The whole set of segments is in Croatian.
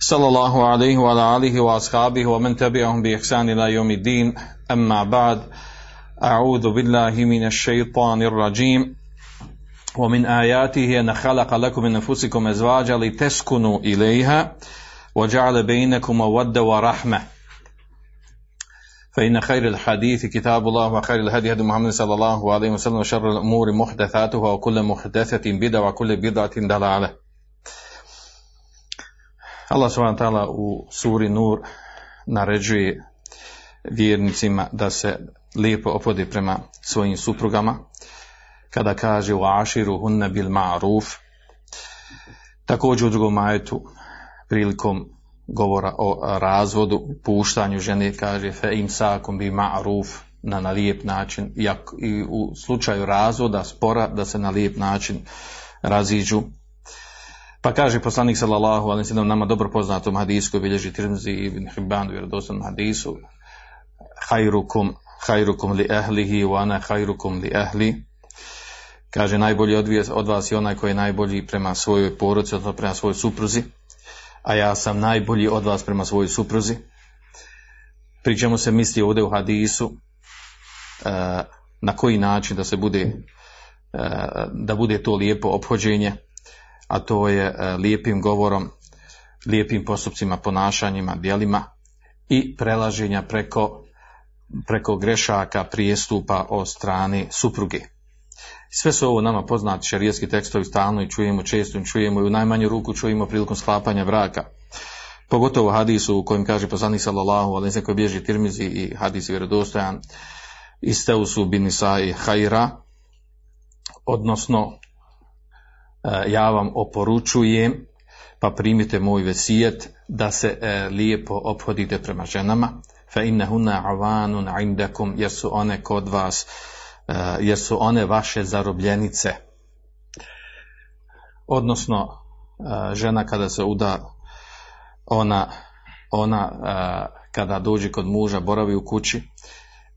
صلى الله عليه وعلى آله وأصحابه ومن تبعهم بإحسان إلى يوم الدين. أما بعد أعوذ بالله من الشيطان الرجيم. ومن آياته أن خلق لكم من أنفسكم أزواجا لتسكنوا إليها وجعل بينكم مودة ورحمة. فإن خير الحديث كتاب الله وخير الهدي هدي محمد صلى الله عليه وسلم وشر الأمور محدثاتها وكل محدثة بدعة وكل بدعة ضلالة. Allah subhanahu ta'ala u suri Nur naređuje vjernicima da se lijepo opodi prema svojim suprugama. Kada kaže u aširu hunne bil ma'ruf također u drugom majetu prilikom govora o razvodu puštanju žene kaže fe im sakom bi ma'ruf na, na lijep način. I u slučaju razvoda spora da se na lijep način raziđu pa kaže poslanik sallallahu alejhi ve sellem nama dobro poznatom hadisu bilježi Tirmizi i Ibn Hibban u vjerodostojnom hadisu khairukum khairukum li ahlihi wa ana khairukum li ahli kaže najbolji od, vas je onaj koji je najbolji prema svojoj porodici, odnosno prema svojoj supruzi, a ja sam najbolji od vas prema svojoj supruzi. Pri čemu se misli ovdje u hadisu e, na koji način da se bude e, da bude to lijepo ophođenje, a to je e, lijepim govorom, lijepim postupcima, ponašanjima, djelima i prelaženja preko, preko grešaka, prijestupa od strane supruge. Sve su ovo nama poznati šarijski tekstovi stalno i čujemo često i čujemo i u najmanju ruku čujemo prilikom sklapanja braka. Pogotovo hadisu u kojem kaže poslanik sallallahu ve koji bježi Tirmizi i hadis je vjerodostojan isteusu bin Isai hajra odnosno ja vam oporučujem pa primite moj vesijet da se e, lijepo ophodite prema ženama fa innahunna avanun indakum jer su one kod vas Uh, jer su one vaše zarobljenice. Odnosno, žena kada se uda, ona, ona kada dođe kod muža, boravi u kući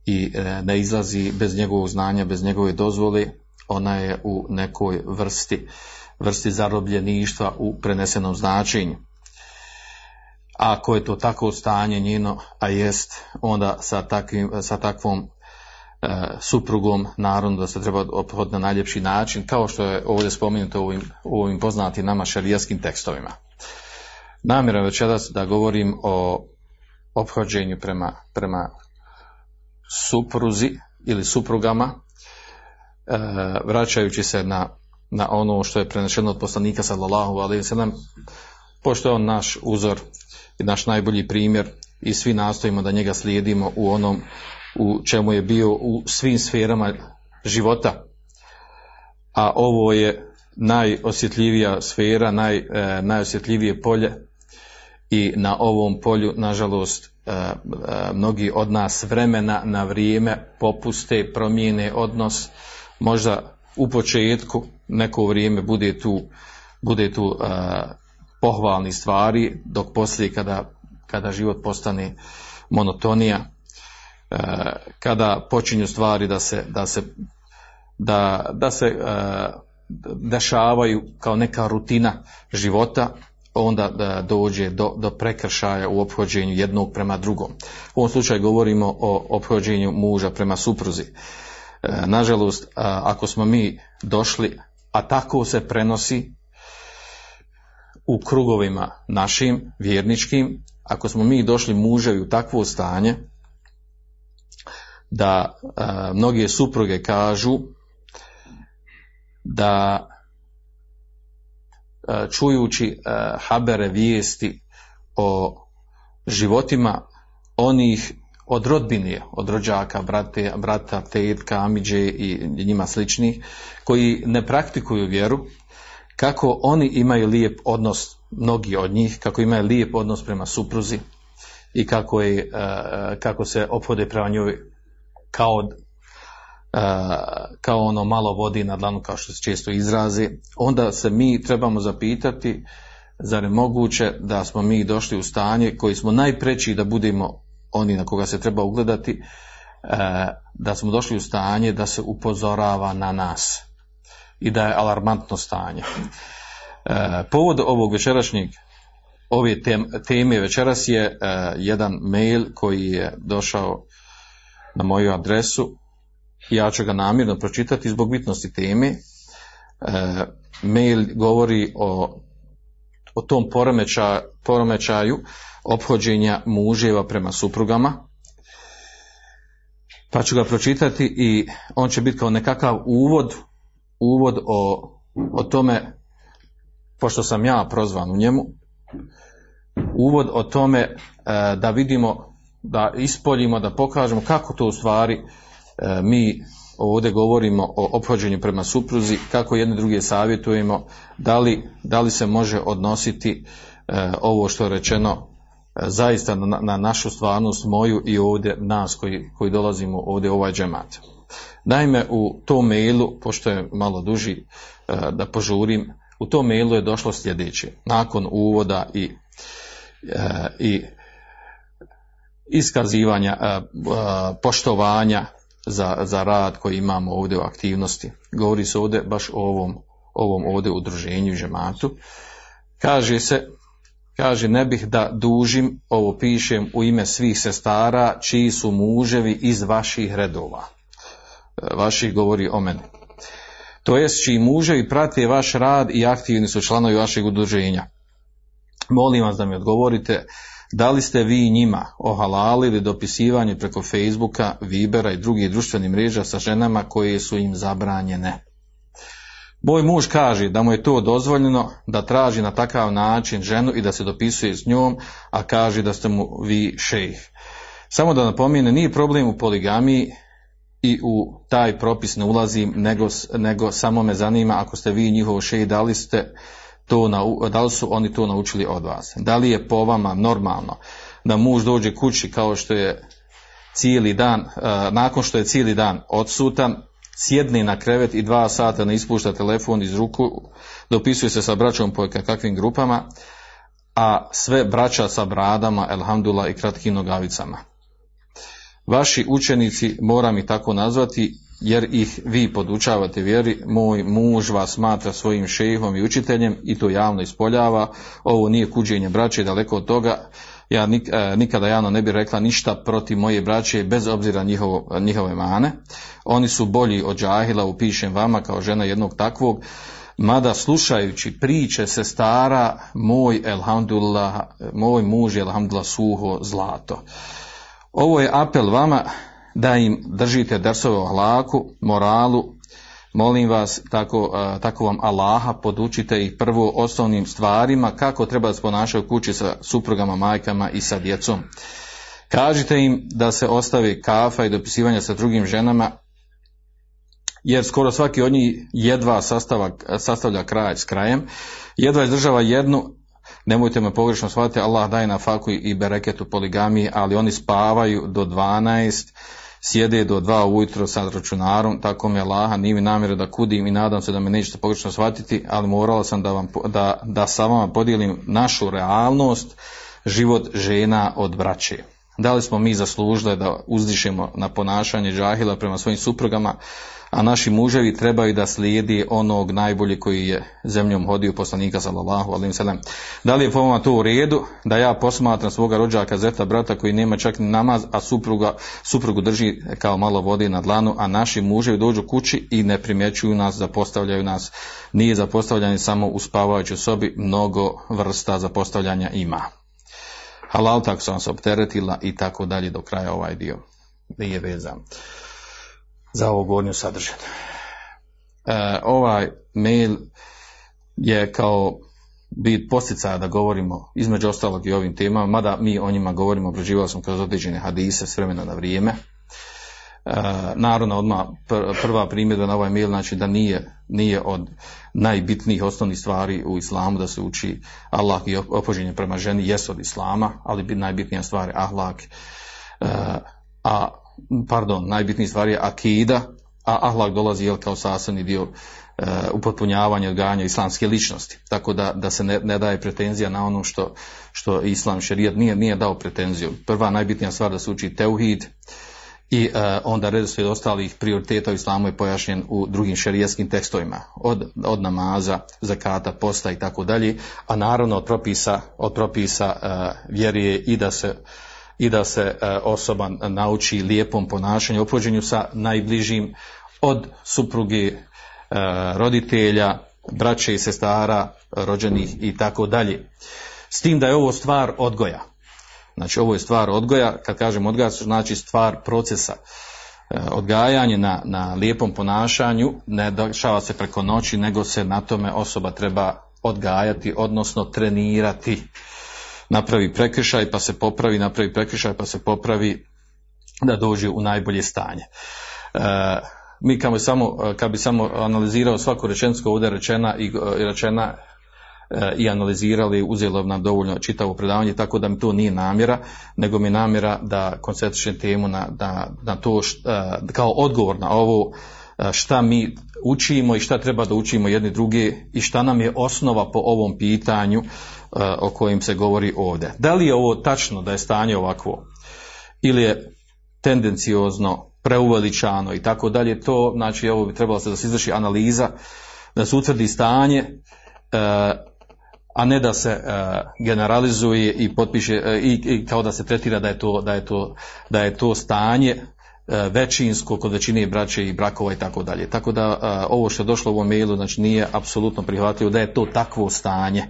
i ne izlazi bez njegovog znanja, bez njegove dozvole, ona je u nekoj vrsti, vrsti zarobljeništva u prenesenom značenju. Ako je to tako stanje njeno, a jest, onda sa, takvim, sa takvom suprugom, naravno da se treba ophoditi na najljepši način, kao što je ovdje spomenuto u ovim, u ovim poznatim nama šarijaskim tekstovima. Namjera večeras da govorim o ophođenju prema, prema supruzi ili suprugama, e, vraćajući se na, na ono što je prenešeno od poslanika sallallahu alaihi sallam, pošto je on naš uzor i naš najbolji primjer i svi nastojimo da njega slijedimo u onom u čemu je bio u svim sferama života. A ovo je najosjetljivija sfera, naj, e, najosjetljivije polje i na ovom polju, nažalost, e, e, mnogi od nas vremena na vrijeme popuste, promijene odnos, možda u početku neko vrijeme bude tu, bude tu e, pohvalni stvari, dok poslije kada, kada život postane monotonija, kada počinju stvari da se, da se, da, da se dešavaju kao neka rutina života, onda da dođe do, do prekršaja u ophođenju jednog prema drugom. U ovom slučaju govorimo o ophođenju muža prema supruzi. Nažalost, ako smo mi došli, a tako se prenosi u krugovima našim, vjerničkim, ako smo mi došli muževi u takvo stanje, da a, mnoge supruge kažu da a, čujući habere vijesti o životima onih od rodbine, od rođaka, brate, brata, tetka, amiđe i njima sličnih, koji ne praktikuju vjeru, kako oni imaju lijep odnos, mnogi od njih, kako imaju lijep odnos prema supruzi, i kako, je, e, kako se ophode prema njoj kao, e, kao ono malo vodi na dlanu kao što se često izrazi, onda se mi trebamo zapitati zar je moguće da smo mi došli u stanje koji smo najpreći da budemo oni na koga se treba ugledati, da smo došli u stanje da se upozorava na nas i da je alarmantno stanje. Povod ovog večerašnjeg ove teme večeras je e, jedan mail koji je došao na moju adresu. Ja ću ga namjerno pročitati zbog bitnosti teme. E, mail govori o, o tom poremećaju, poremećaju ophođenja muževa prema suprugama. Pa ću ga pročitati i on će biti kao nekakav uvod, uvod o, o tome, pošto sam ja prozvan u njemu, uvod o tome e, da vidimo, da ispoljimo, da pokažemo kako to u stvari e, mi ovdje govorimo o ophođenju prema supruzi, kako jedne druge savjetujemo, da li, da li se može odnositi e, ovo što je rečeno zaista na, na, našu stvarnost moju i ovdje nas koji, koji dolazimo ovdje u ovaj džemat. Naime, u tom mailu, pošto je malo duži da požurim, u tom mailu je došlo sljedeće. Nakon uvoda i i iskazivanja e, e, poštovanja za, za rad koji imamo ovdje u aktivnosti. Govori se ovdje baš o ovom, ovom ovdje udruženju i žematu. Kaže se, kaže ne bih da dužim, ovo pišem u ime svih sestara čiji su muževi iz vaših redova. E, vaših govori o meni. To jest čiji muževi prate vaš rad i aktivni su članovi vašeg udruženja. Molim vas da mi odgovorite da li ste vi njima ohalalili dopisivanje preko Facebooka, Vibera i drugih društvenih mreža sa ženama koje su im zabranjene. Moj muž kaže da mu je to dozvoljeno da traži na takav način ženu i da se dopisuje s njom, a kaže da ste mu vi šejh. Samo da napomene, nije problem u poligamiji i u taj propis ne ulazim, nego, nego samo me zanima ako ste vi njihovo šejh, da li ste to da li su oni to naučili od vas? Da li je po vama normalno da muž dođe kući kao što je cijeli dan, e, nakon što je cijeli dan odsutan, sjedne na krevet i dva sata ne ispušta telefon iz ruku, dopisuje se sa braćom po kakvim grupama, a sve braća sa bradama, elhamdula i kratkim nogavicama. Vaši učenici, moram ih tako nazvati, jer ih vi podučavate vjeri, moj muž vas smatra svojim šehom i učiteljem i to javno ispoljava, ovo nije kuđenje braće, daleko od toga, ja e, nikada javno ne bi rekla ništa protiv moje braće bez obzira njihovo, njihove mane, oni su bolji od džahila, upišem vama kao žena jednog takvog, mada slušajući priče se stara, moj elhamdulillah, moj muž je suho zlato. Ovo je apel vama da im držite drsove o hlaku, moralu, molim vas, tako, tako vam Allaha podučite ih prvo osnovnim stvarima kako treba da se ponašaju u kući sa suprugama, majkama i sa djecom. Kažite im da se ostavi kafa i dopisivanja sa drugim ženama, jer skoro svaki od njih jedva sastavlja kraj s krajem, jedva izdržava jednu, nemojte me pogrešno shvatiti, Allah daje na faku i bereketu poligamiji, ali oni spavaju do 12, sjede do dva ujutro sa računarom, tako mi je Laha, nije mi namjera da kudim i nadam se da me nećete pogrešno shvatiti, ali morala sam da, vam, da, da sa vama podijelim našu realnost, život žena od braće. Da li smo mi zaslužili da uzdišemo na ponašanje džahila prema svojim suprugama, a naši muževi trebaju da slijedi onog najbolje koji je zemljom hodio poslanika sallallahu alejhi ve Da li je po vama to u redu da ja posmatram svoga rođaka zeta brata koji nema čak ni namaz, a supruga, suprugu drži kao malo vode na dlanu, a naši muževi dođu kući i ne primjećuju nas, zapostavljaju nas. Nije zapostavljanje samo u spavajućoj sobi, mnogo vrsta zapostavljanja ima. Halal sam se opteretila i tako dalje do kraja ovaj dio nije vezan za ovo gornju sadržaj. E, ovaj mail je kao bit postica da govorimo između ostalog i ovim temama, mada mi o njima govorimo, obrađivali smo kroz određene hadise s vremena na vrijeme. Naravno odmah prva primjedba na ovaj mail znači da nije, nije od najbitnijih osnovnih stvari u islamu da se uči Allah i opođenje prema ženi jest od islama, ali bi najbitnija stvar je ahlak, a pardon, najbitnija stvar je akida, a ahlak dolazi jel, kao sastavni dio e, upotpunjavanja odgajanja islamske ličnosti. Tako da, da se ne, ne, daje pretenzija na ono što, što islam šerijat nije, nije dao pretenziju. Prva najbitnija stvar da se uči teuhid i e, onda redoslijed ostalih prioriteta u islamu je pojašnjen u drugim šerijatskim tekstovima. Od, od namaza, zakata, posta i tako dalje. A naravno od propisa, od propisa e, vjerije i da se i da se e, osoba nauči lijepom ponašanju, opođenju sa najbližim od supruge, e, roditelja, braće i sestara, rođenih i tako dalje. S tim da je ovo stvar odgoja. Znači ovo je stvar odgoja, kad kažem odgoja, znači stvar procesa. E, odgajanje na, na lijepom ponašanju ne dešava se preko noći, nego se na tome osoba treba odgajati, odnosno trenirati napravi prekršaj pa se popravi, napravi prekršaj pa se popravi da dođe u najbolje stanje. E, mi kad bi, samo, kad bi samo analizirao svaku rečenicu ovdje rečena i rečena e, i analizirali, uzelo nam dovoljno čitavo predavanje, tako da mi to nije namjera, nego mi je namjera da koncentrišem temu na, na, na to e, kao odgovor na ovo e, šta mi učimo i šta treba da učimo jedni druge i šta nam je osnova po ovom pitanju o kojim se govori ovdje. Da li je ovo tačno da je stanje ovakvo ili je tendenciozno, preuveličano i tako dalje, to znači ovo bi trebalo se da se izvrši analiza, da se utvrdi stanje, a ne da se generalizuje i potpiše i, i kao da se tretira da je to, da je to, da je to stanje većinsko kod većine braće i brakova i tako dalje. Tako da ovo što je došlo u ovom mailu znači nije apsolutno prihvatljivo da je to takvo stanje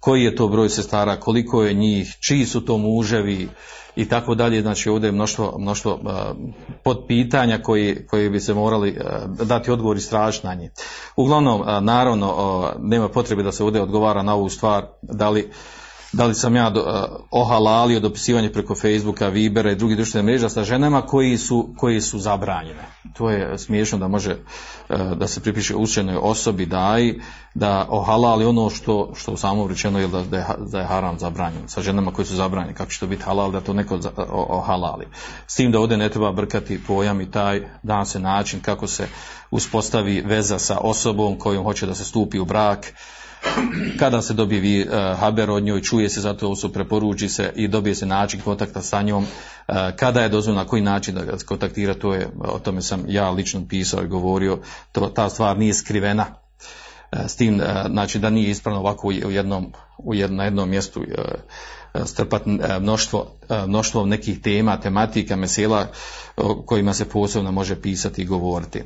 koji je to broj sestara, koliko je njih, čiji su to muževi i tako dalje. Znači ovdje je mnoštvo, mnoštvo podpitanja koji, koji bi se morali dati odgovor i strašno na nje. Uglavnom, naravno, nema potrebe da se ovdje odgovara na ovu stvar, da li da li sam ja do, uh, ohalalio dopisivanje preko Facebooka, Vibera i drugih društvenih mreža sa ženama koji su, koji su zabranjene. To je smiješno da može uh, da se pripiše učenoj osobi daj da ohalali ono što, što u samom rečeno je da, da, je, da je haram zabranjen. Sa ženama koji su zabranjene, kako će to biti halal da to neko ohalali. S tim da ovdje ne treba brkati pojam i taj dan se način kako se uspostavi veza sa osobom kojom hoće da se stupi u brak, kada se dobije uh, haber od njoj, čuje se zato su preporuči se i dobije se način kontakta sa njom, uh, kada je dozvoljeno, na koji način da ga kontaktira, to je, o tome sam ja lično pisao i govorio, to, ta stvar nije skrivena, s tim, znači da nije ispravno ovako u jednom, u jednom, na jednom mjestu strpati mnoštvo, mnoštvo nekih tema, tematika, mesela o kojima se posebno može pisati i govoriti.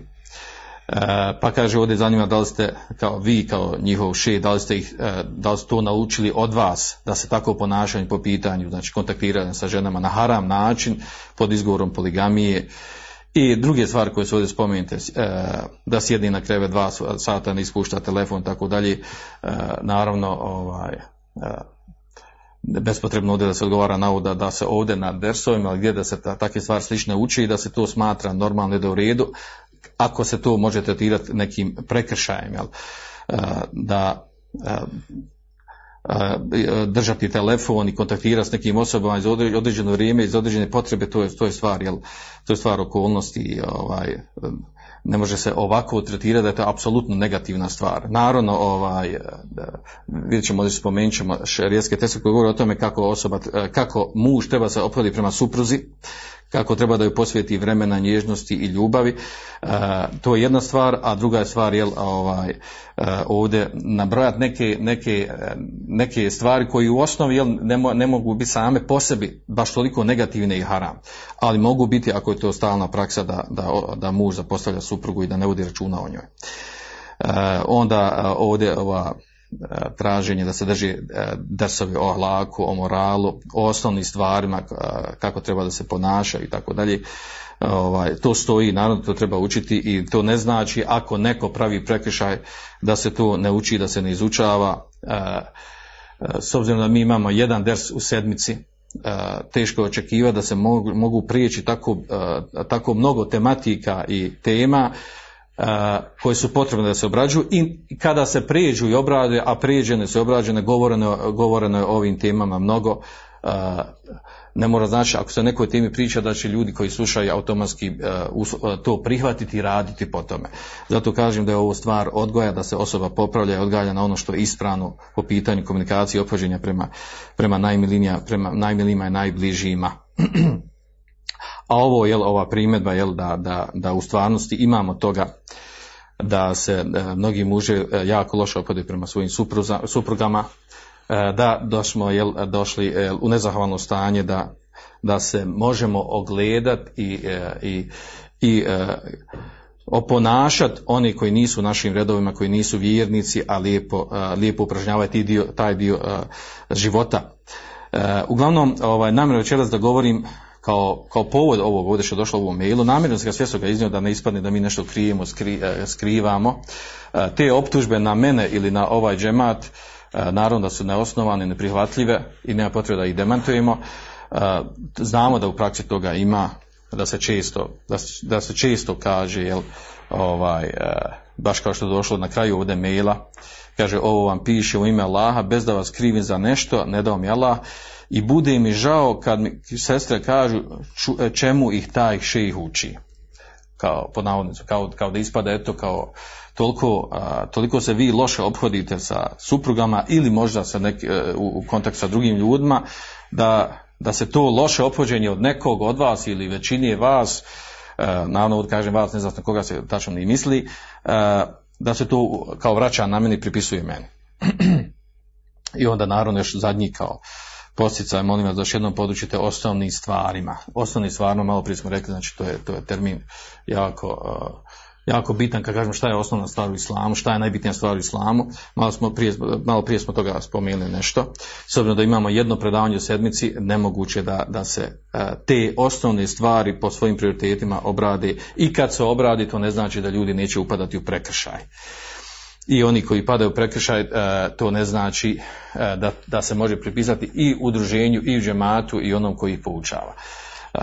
Pa kaže ovdje zanima da li ste kao vi kao njihov še, da li ste ih, e, da li ste to naučili od vas da se tako ponašaju po pitanju, znači kontaktiranje sa ženama na haram način pod izgovorom poligamije. I druge stvari koje su ovdje spomenute, e, da sjedi na kreve dva sata, ne ispušta telefon, tako dalje, e, naravno, ovaj, bespotrebno ovdje da se odgovara na ovo da, se ovdje na dersovima gdje da se ta, takve stvari slične uči i da se to smatra normalno da u redu, ako se to može tretirati nekim prekršajem, jel, e, da e, e, držati telefon i kontaktirati s nekim osobama iz određeno vrijeme, iz određene potrebe, to je, to je stvar, jel, to je stvar okolnosti, ovaj, ne može se ovako tretirati da je to apsolutno negativna stvar. Naravno, ovaj, vidjet ćemo, ovdje spomenut ćemo šerijetske teste koje govore o tome kako osoba, kako muž treba se ophoditi prema supruzi, kako treba da joj posvijeti vremena nježnosti i ljubavi. E, to je jedna stvar, a druga je stvar jel, ovaj, e, ovdje nabrojati neke, neke, neke stvari koji u osnovi jel, ne, mo, ne mogu biti same po sebi baš toliko negativne i haram, ali mogu biti ako je to stalna praksa da, da, da muž zapostavlja suprugu i da ne vodi računa o njoj. E, onda ovdje ova traženje da se drži e, drsovi o ahlaku, o moralu, o osnovnim stvarima e, kako treba da se ponaša i tako dalje. Ovaj, to stoji, naravno to treba učiti i to ne znači ako neko pravi prekršaj da se to ne uči, da se ne izučava. S obzirom da mi imamo jedan ders u sedmici, teško očekivati da se mogu prijeći tako, tako mnogo tematika i tema koje su potrebne da se obrađuju i kada se prijeđu i obrade, a prijeđene su obrađene, govoreno, govoreno je o ovim temama mnogo, ne mora znači ako se nekoj temi priča da će ljudi koji slušaju automatski to prihvatiti i raditi po tome. Zato kažem da je ovo stvar odgoja, da se osoba popravlja i odgaja na ono što je ispravno po pitanju komunikacije i ophođenja prema, prema, prema najmilijima i najbližijima. A ovo je ova primjedba jel, da, da, da u stvarnosti imamo toga da se e, mnogi muže e, jako loše opode prema svojim suprugama, e, da, da smo jel, došli u nezahvalno stanje da, da se možemo ogledati i, i, i oponašati oni koji nisu u našim redovima, koji nisu vjernici, a lijepo, lijepo upražnjavati dio, taj dio života. Uglavnom, ovaj, namjerno večeras da govorim kao, kao povod ovog ovdje što je došlo u ovom mailu, namjerno se ga svjesno ga iznio da ne ispadne da mi nešto krijemo, e, skrivamo. E, te optužbe na mene ili na ovaj džemat, e, naravno da su neosnovane, neprihvatljive i nema potrebe da ih demantujemo. Znamo da u praksi toga ima, da se često, da se, da se često kaže, jel, ovaj, baš kao što je došlo na kraju ovdje maila, kaže ovo vam piše u ime Allaha, bez da vas krivim za nešto, ne da vam je Allah, i bude mi žao kad mi sestre kažu e, čemu ih taj šejih uči. Kao, pod kao, kao da ispada eto kao toliko, toliko se vi loše obhodite sa suprugama ili možda sa neki, e, u, u kontakt sa drugim ljudima da, da se to loše ophođenje od nekog od vas ili većini vas, uh, naravno kažem vas, ne znam na koga se tačno ni misli, da se to kao vraća na meni pripisuje meni. I onda naravno još zadnji kao posticaj, molim vas da još jednom podučite osnovnim stvarima. Osnovnim stvarima, malo prije smo rekli, znači to je, to je termin jako, uh, jako bitan kad kažemo šta je osnovna stvar u islamu, šta je najbitnija stvar u islamu. Malo, smo prije, malo prije smo toga spomenuli nešto. S obzirom da imamo jedno predavanje u sedmici, nemoguće da, da se uh, te osnovne stvari po svojim prioritetima obrade i kad se obradi, to ne znači da ljudi neće upadati u prekršaj i oni koji padaju prekršaj, e, to ne znači e, da, da se može pripisati i udruženju i džematu i onom koji ih poučava. E,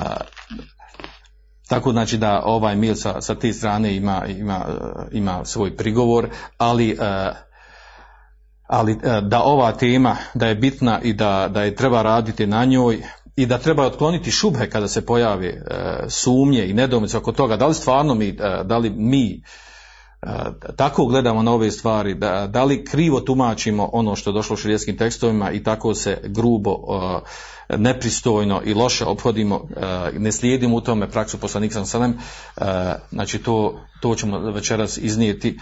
tako znači da ovaj mil sa, sa te strane ima, ima, ima svoj prigovor, ali, ali da ova tema da je bitna i da, da je treba raditi na njoj i da treba otkloniti šubhe kada se pojave sumnje i nedomice oko toga da li stvarno mi, da li mi tako gledamo na ove stvari, da, da li krivo tumačimo ono što je došlo u širijskim tekstovima i tako se grubo, nepristojno i loše obhodimo, ne slijedimo u tome praksu poslanika sam salem, znači to, to ćemo večeras iznijeti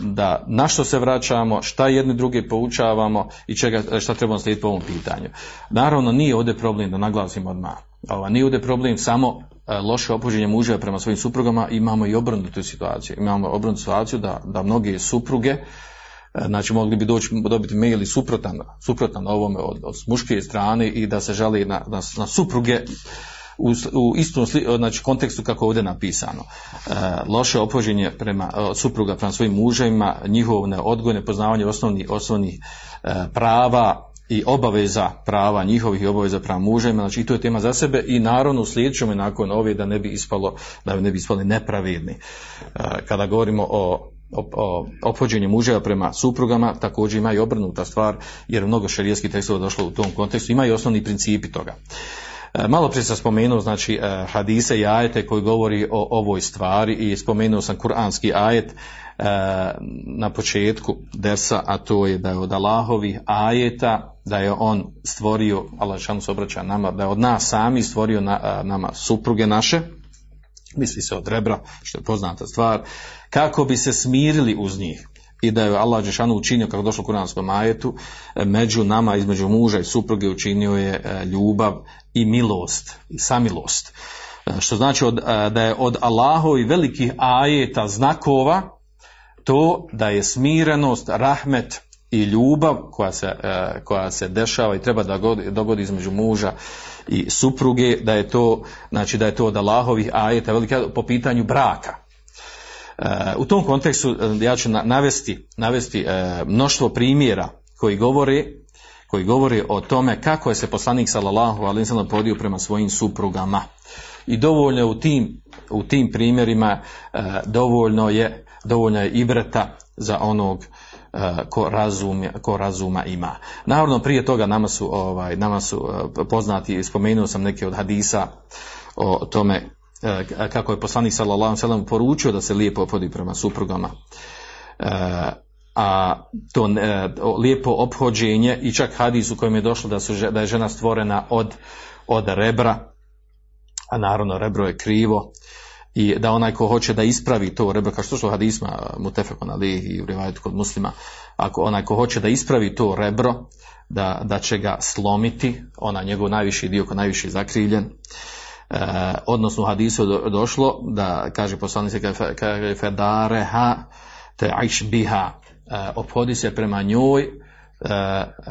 da na što se vraćamo, šta jedni druge poučavamo i čega, šta trebamo slijediti po ovom pitanju. Naravno nije ovdje problem da naglasimo odmah. Nije ovdje problem samo E, loše opođenje muževa prema svojim suprugama, imamo i obrnutu situaciju. Imamo obrnutu situaciju da, da mnoge supruge, e, znači mogli bi doći, dobiti mail suprotan, suprotan ovome od, od muške strane i da se žali na, na, na supruge u, u istom znači, kontekstu kako ovdje napisano. E, loše opođenje prema supruga prema svojim muževima, njihovo neodgojne poznavanje osnovnih, osnovnih prava, i obaveza prava njihovih i obaveza prava muževima, znači i to je tema za sebe i naravno slijedit ćemo nakon ove da ne bi ispalo, da ne bi ispali nepravedni. E, kada govorimo o o ophođenju muževa prema suprugama također ima i obrnuta stvar jer mnogo šerijskih tekstova došlo u tom kontekstu ima i osnovni principi toga e, malo prije sam spomenuo znači e, hadise i ajete koji govori o ovoj stvari i spomenuo sam kuranski ajet na početku dersa, a to je da je od Allahovih ajeta, da je on stvorio, Allah se obraća nama, da je od nas sami stvorio na, nama supruge naše, misli se od rebra, što je poznata stvar, kako bi se smirili uz njih i da je Allah Đešanu učinio, kako došlo u kuranskom ajetu, među nama, između muža i supruge učinio je ljubav i milost, i samilost. Što znači od, da je od Allahovi velikih ajeta, znakova, to da je smirenost, rahmet i ljubav koja se, e, koja se dešava i treba da dogodi između muža i supruge, da je to, znači da je to od Allahovih ajeta velika po pitanju braka. E, u tom kontekstu e, ja ću navesti, navesti mnoštvo primjera koji govore koji govori o tome kako je se poslanik sallallahu alejhi ve sellem podio prema svojim suprugama. I dovoljno u tim, u tim primjerima e, dovoljno je dovoljno je ibreta za onog e, ko, razum, ko razuma ima. Naravno prije toga nama su, ovaj, nama su e, poznati, spomenuo sam neke od hadisa o tome kako je poslanik sallallahu alejhi poručio da se lijepo opodi prema suprugama. A to lijepo ophođenje i čak hadis u kojem je došlo da, su, da je žena stvorena od, od rebra, a naravno rebro je krivo, i da onaj ko hoće da ispravi to rebro, kao što su hadisma mutefekon ali i u rivajetu kod muslima, ako onaj ko hoće da ispravi to rebro, da, da će ga slomiti, ona njegov najviši dio ko najviši zakrivljen, e, odnosno hadisu do, došlo da kaže poslanik se kaže fedareha te biha e, ophodi se prema njoj e,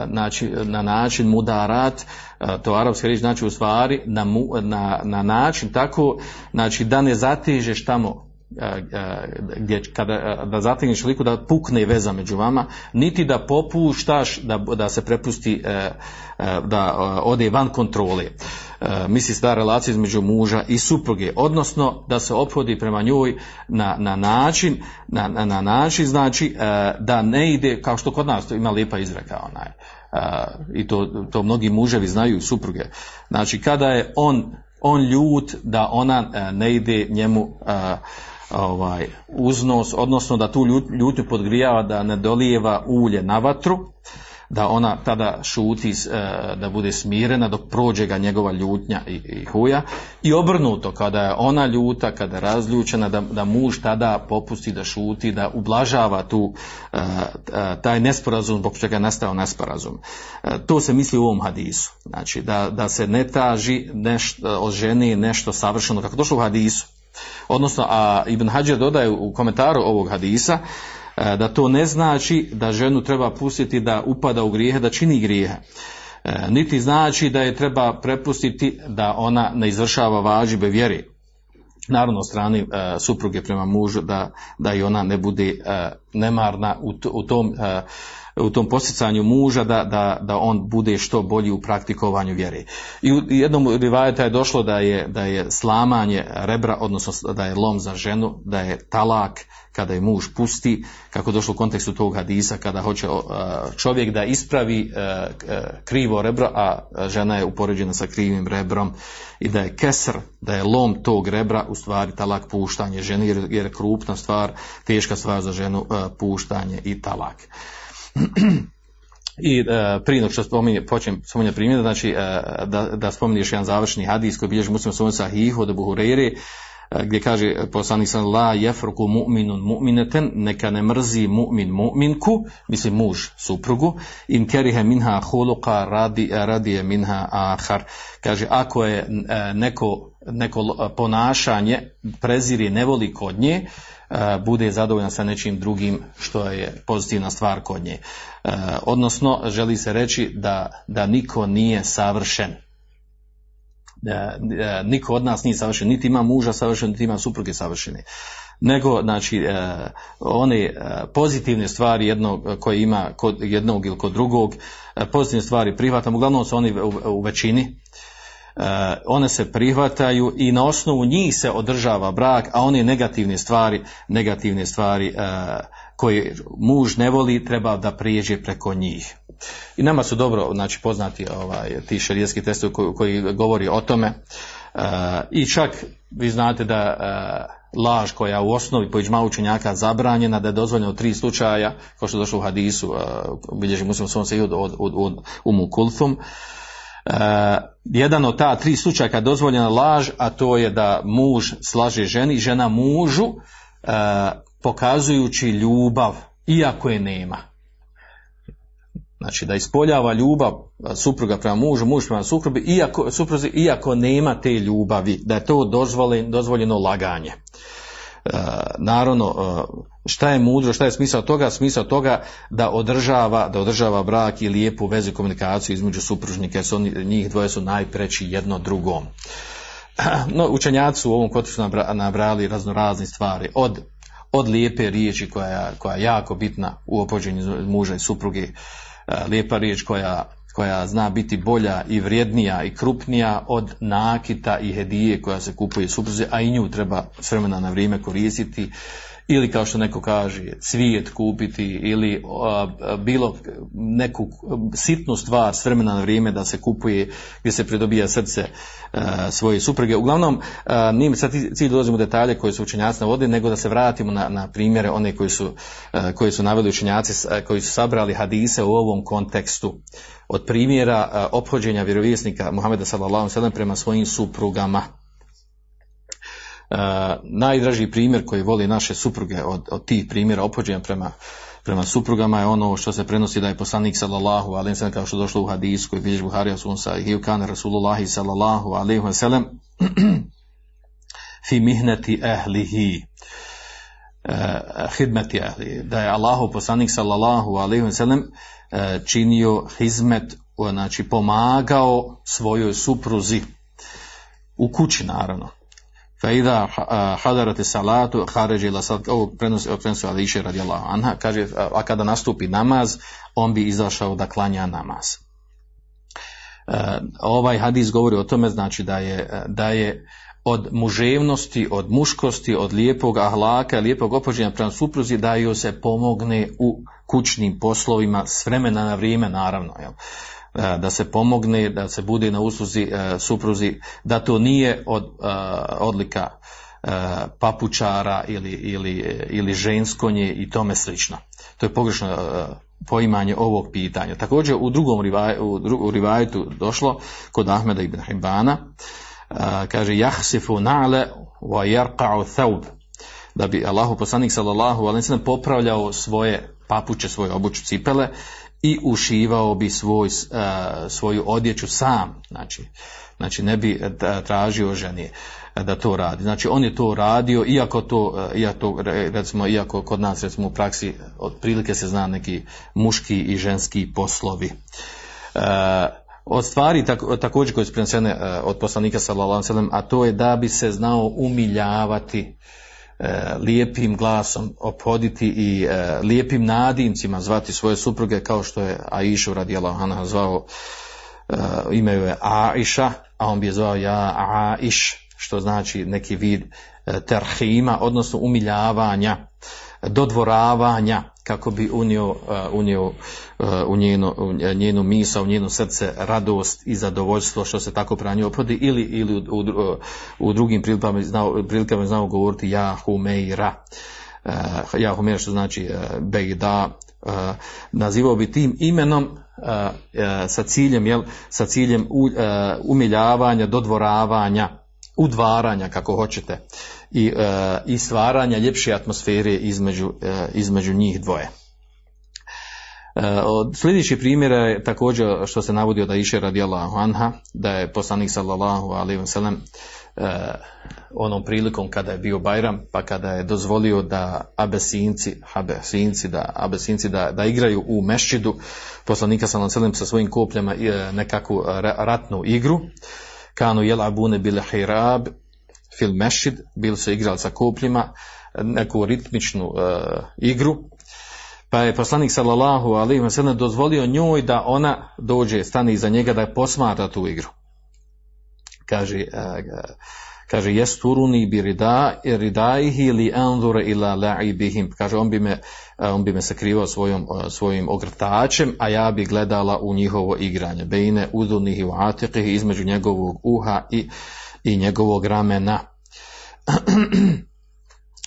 znači, na način mudarat, e, to arapska riječ znači u stvari na, na, na način tako, znači da ne zatežeš tamo gdje kada da zategneš liku da pukne veza među vama, niti da popuštaš da, da se prepusti da ode van kontrole. Misli se da relacija između muža i supruge, odnosno da se ophodi prema njoj na, na način, na, na, na način znači da ne ide, kao što kod nas ima lijepa izreka onaj, i to, to mnogi muževi znaju supruge. Znači kada je on, on ljut da ona ne ide njemu ovaj uznos, odnosno da tu ljutnju podgrijava da ne dolijeva ulje na vatru, da ona tada šuti e, da bude smirena dok prođe ga njegova ljutnja i, i huja i obrnuto kada je ona ljuta, kada je razljučena da, da muž tada popusti da šuti, da ublažava tu e, e, taj nesporazum zbog čega je nastao nesporazum. To se misli u ovom hadisu. Znači da, da se ne taži nešto, od žene nešto savršeno kako došlo u hadisu Odnosno, a Ibn Hađer dodaje u komentaru ovog hadisa e, da to ne znači da ženu treba pustiti da upada u grijehe, da čini grijehe. E, niti znači da je treba prepustiti da ona ne izvršava vađibe vjeri. Naravno, strani e, supruge prema mužu da, da i ona ne bude nemarna u tom u tom posjecanju muža da, da, da on bude što bolji u praktikovanju vjere. I u jednom rivajeta je došlo da je, da je slamanje rebra, odnosno da je lom za ženu, da je talak kada je muž pusti, kako je došlo u kontekstu tog hadisa, kada hoće čovjek da ispravi krivo rebro, a žena je upoređena sa krivim rebrom i da je kesr, da je lom tog rebra u stvari talak puštanje žene, jer, jer je krupna stvar, teška stvar za ženu puštanje i talak. I e, prije nego što spominje, počnem spominje primjer, znači e, da, da spominješ jedan završni hadis koji bilježi muslim svojom sahihu od Buhureyri, e, gdje kaže poslanik sam la jefruku mu'minun mu'mineten, neka ne mrzi mu'min mu'minku, mislim muž suprugu, in kerihe minha huluka radi, radije minha ahar. Kaže, ako je e, neko, neko ponašanje preziri ne voli kod nje, bude zadovoljan sa nečim drugim što je pozitivna stvar kod nje. Odnosno, želi se reći da, da niko nije savršen. Da, niko od nas nije savršen, niti ima muža savršen, niti ima supruge savršene. Nego, znači, one pozitivne stvari jednog koje ima kod jednog ili kod drugog, pozitivne stvari prihvatam, uglavnom su oni u, većini, one se prihvataju i na osnovu njih se održava brak, a one negativne stvari, negativne stvari eh, koje muž ne voli, treba da prijeđe preko njih. I nama su dobro znači, poznati ovaj, ti šarijetski testovi koji, koji govori o tome. Uh, I čak vi znate da laž koja u osnovi po iđma učenjaka zabranjena, da je dozvoljeno tri slučaja, kao što je došlo u hadisu, bilježi muslim svom se od, od, od, od jedan od ta tri slučajka dozvoljena laž, a to je da muž slaže ženi, žena mužu, uh, pokazujući ljubav, iako je nema. Znači da ispoljava ljubav supruga prema mužu, muž prema supruzi, iako, supruzi, iako nema te ljubavi, da je to dozvoljeno, dozvoljeno laganje. Uh, naravno, uh, šta je mudro, šta je smisao toga? Smisao toga da održava, da održava brak i lijepu vezu komunikaciju između supružnika, jer su oni, njih dvoje su najpreći jedno drugom. No, učenjaci u ovom kontekstu nabrali raznorazne stvari, od, od lijepe riječi koja, koja je jako bitna u opođenju muža i supruge, lijepa riječ koja, koja zna biti bolja i vrijednija i krupnija od nakita i hedije koja se kupuje supruzi, a i nju treba s vremena na vrijeme koristiti ili kao što neko kaže cvijet kupiti ili bilo neku sitnu stvar s vremena na vrijeme da se kupuje gdje se pridobija srce svoje supruge. Uglavnom, nije sad cilj dolazimo u detalje koje su učenjaci navodili, nego da se vratimo na, na primjere one koji su, koji su naveli učenjaci koji su sabrali hadise u ovom kontekstu od primjera ophođenja vjerovjesnika Muhameda sallallahu prema svojim suprugama najdraži primjer koji voli naše supruge od, od tih primjera opođenja prema, prema suprugama je ono što se prenosi da je poslanik sallallahu alaihi sallam kao što došlo u hadisu koji bilježi Buharija sunsa i kan Rasulullahi sallallahu alaihi sallam fi mihneti ehlihi. Uh, hidmeti ehli. Da je Allahu poslanik sallallahu alaihi sallam uh, činio hizmet znači pomagao svojoj supruzi u kući naravno Faida hadarate salatu haređe ila sad, ovo prenosi, prenosi Ališe radijallahu anha, kaže, a kada nastupi namaz, on bi izašao da klanja namaz. E, ovaj hadis govori o tome, znači da je, da je od muževnosti, od muškosti, od lijepog ahlaka, lijepog opođenja prema supruzi, da joj se pomogne u kućnim poslovima s vremena na vrijeme, naravno. Jel? E, da se pomogne, da se bude na usluzi e, supruzi, da to nije od, e, odlika papučara ili, ili, ili ženskonje i tome slično. To je pogrešno poimanje ovog pitanja. Također u drugom rivaju, u rivajetu došlo kod Ahmeda ibn Himbana, kaže jahsifu na'le wa yarqa'u thawb da bi Allahu poslanik sallallahu alejhi popravljao svoje papuče, svoje obuću cipele i ušivao bi svoj, svoju odjeću sam, znači, znači ne bi tražio ženi da to radi. Znači on je to radio, iako to, iako, recimo, iako kod nas recimo u praksi otprilike se zna neki muški i ženski poslovi. od stvari također koje su prenesene od poslanika sallallahu a to je da bi se znao umiljavati E, lijepim glasom ophoditi i e, lijepim nadimcima zvati svoje supruge kao što je Aisha radijallahu anha zvao e, ime je Aisha, a on bi je zvao ja Aish, što znači neki vid terhima, odnosno umiljavanja, dodvoravanja, kako bi unio, unio u njenu, njenu misa, u njeno srce radost i zadovoljstvo što se tako prema njoj ophodi ili, ili u, u, u drugim prilikama znao, prilikama znao govoriti ja humeira. Ja humeira što znači bejda, nazivao bi tim imenom sa ciljem, jel, sa ciljem umiljavanja, dodvoravanja, udvaranja kako hoćete i, i stvaranja ljepše atmosfere između, između njih dvoje. Od sljedeći primjera je također što se navodi od Aisha radijallahu anha, da je poslanik sallallahu alaihi sallam onom prilikom kada je bio Bajram, pa kada je dozvolio da abesinci, abesinci, da, abesinci da, da igraju u mešćidu, poslanika sallallahu alaihi sa svojim kopljama nekakvu ratnu igru, kanu jel abune bile hirab, fil mešćid, bili su igrali sa kopljima, neku ritmičnu uh, igru, pa je poslanik sallallahu alejhi ve sellem dozvolio njoj da ona dođe, stane iza njega da je posmatra tu igru. Kaže uh, kaže jesturuni bi rida ridaihi li anzura ila la'ibihim kaže on bi me on bi me sakrivao svojom svojim ogrtačem a ja bi gledala u njihovo igranje bejne udunihi wa atiqihi između njegovog uha i i njegovog ramena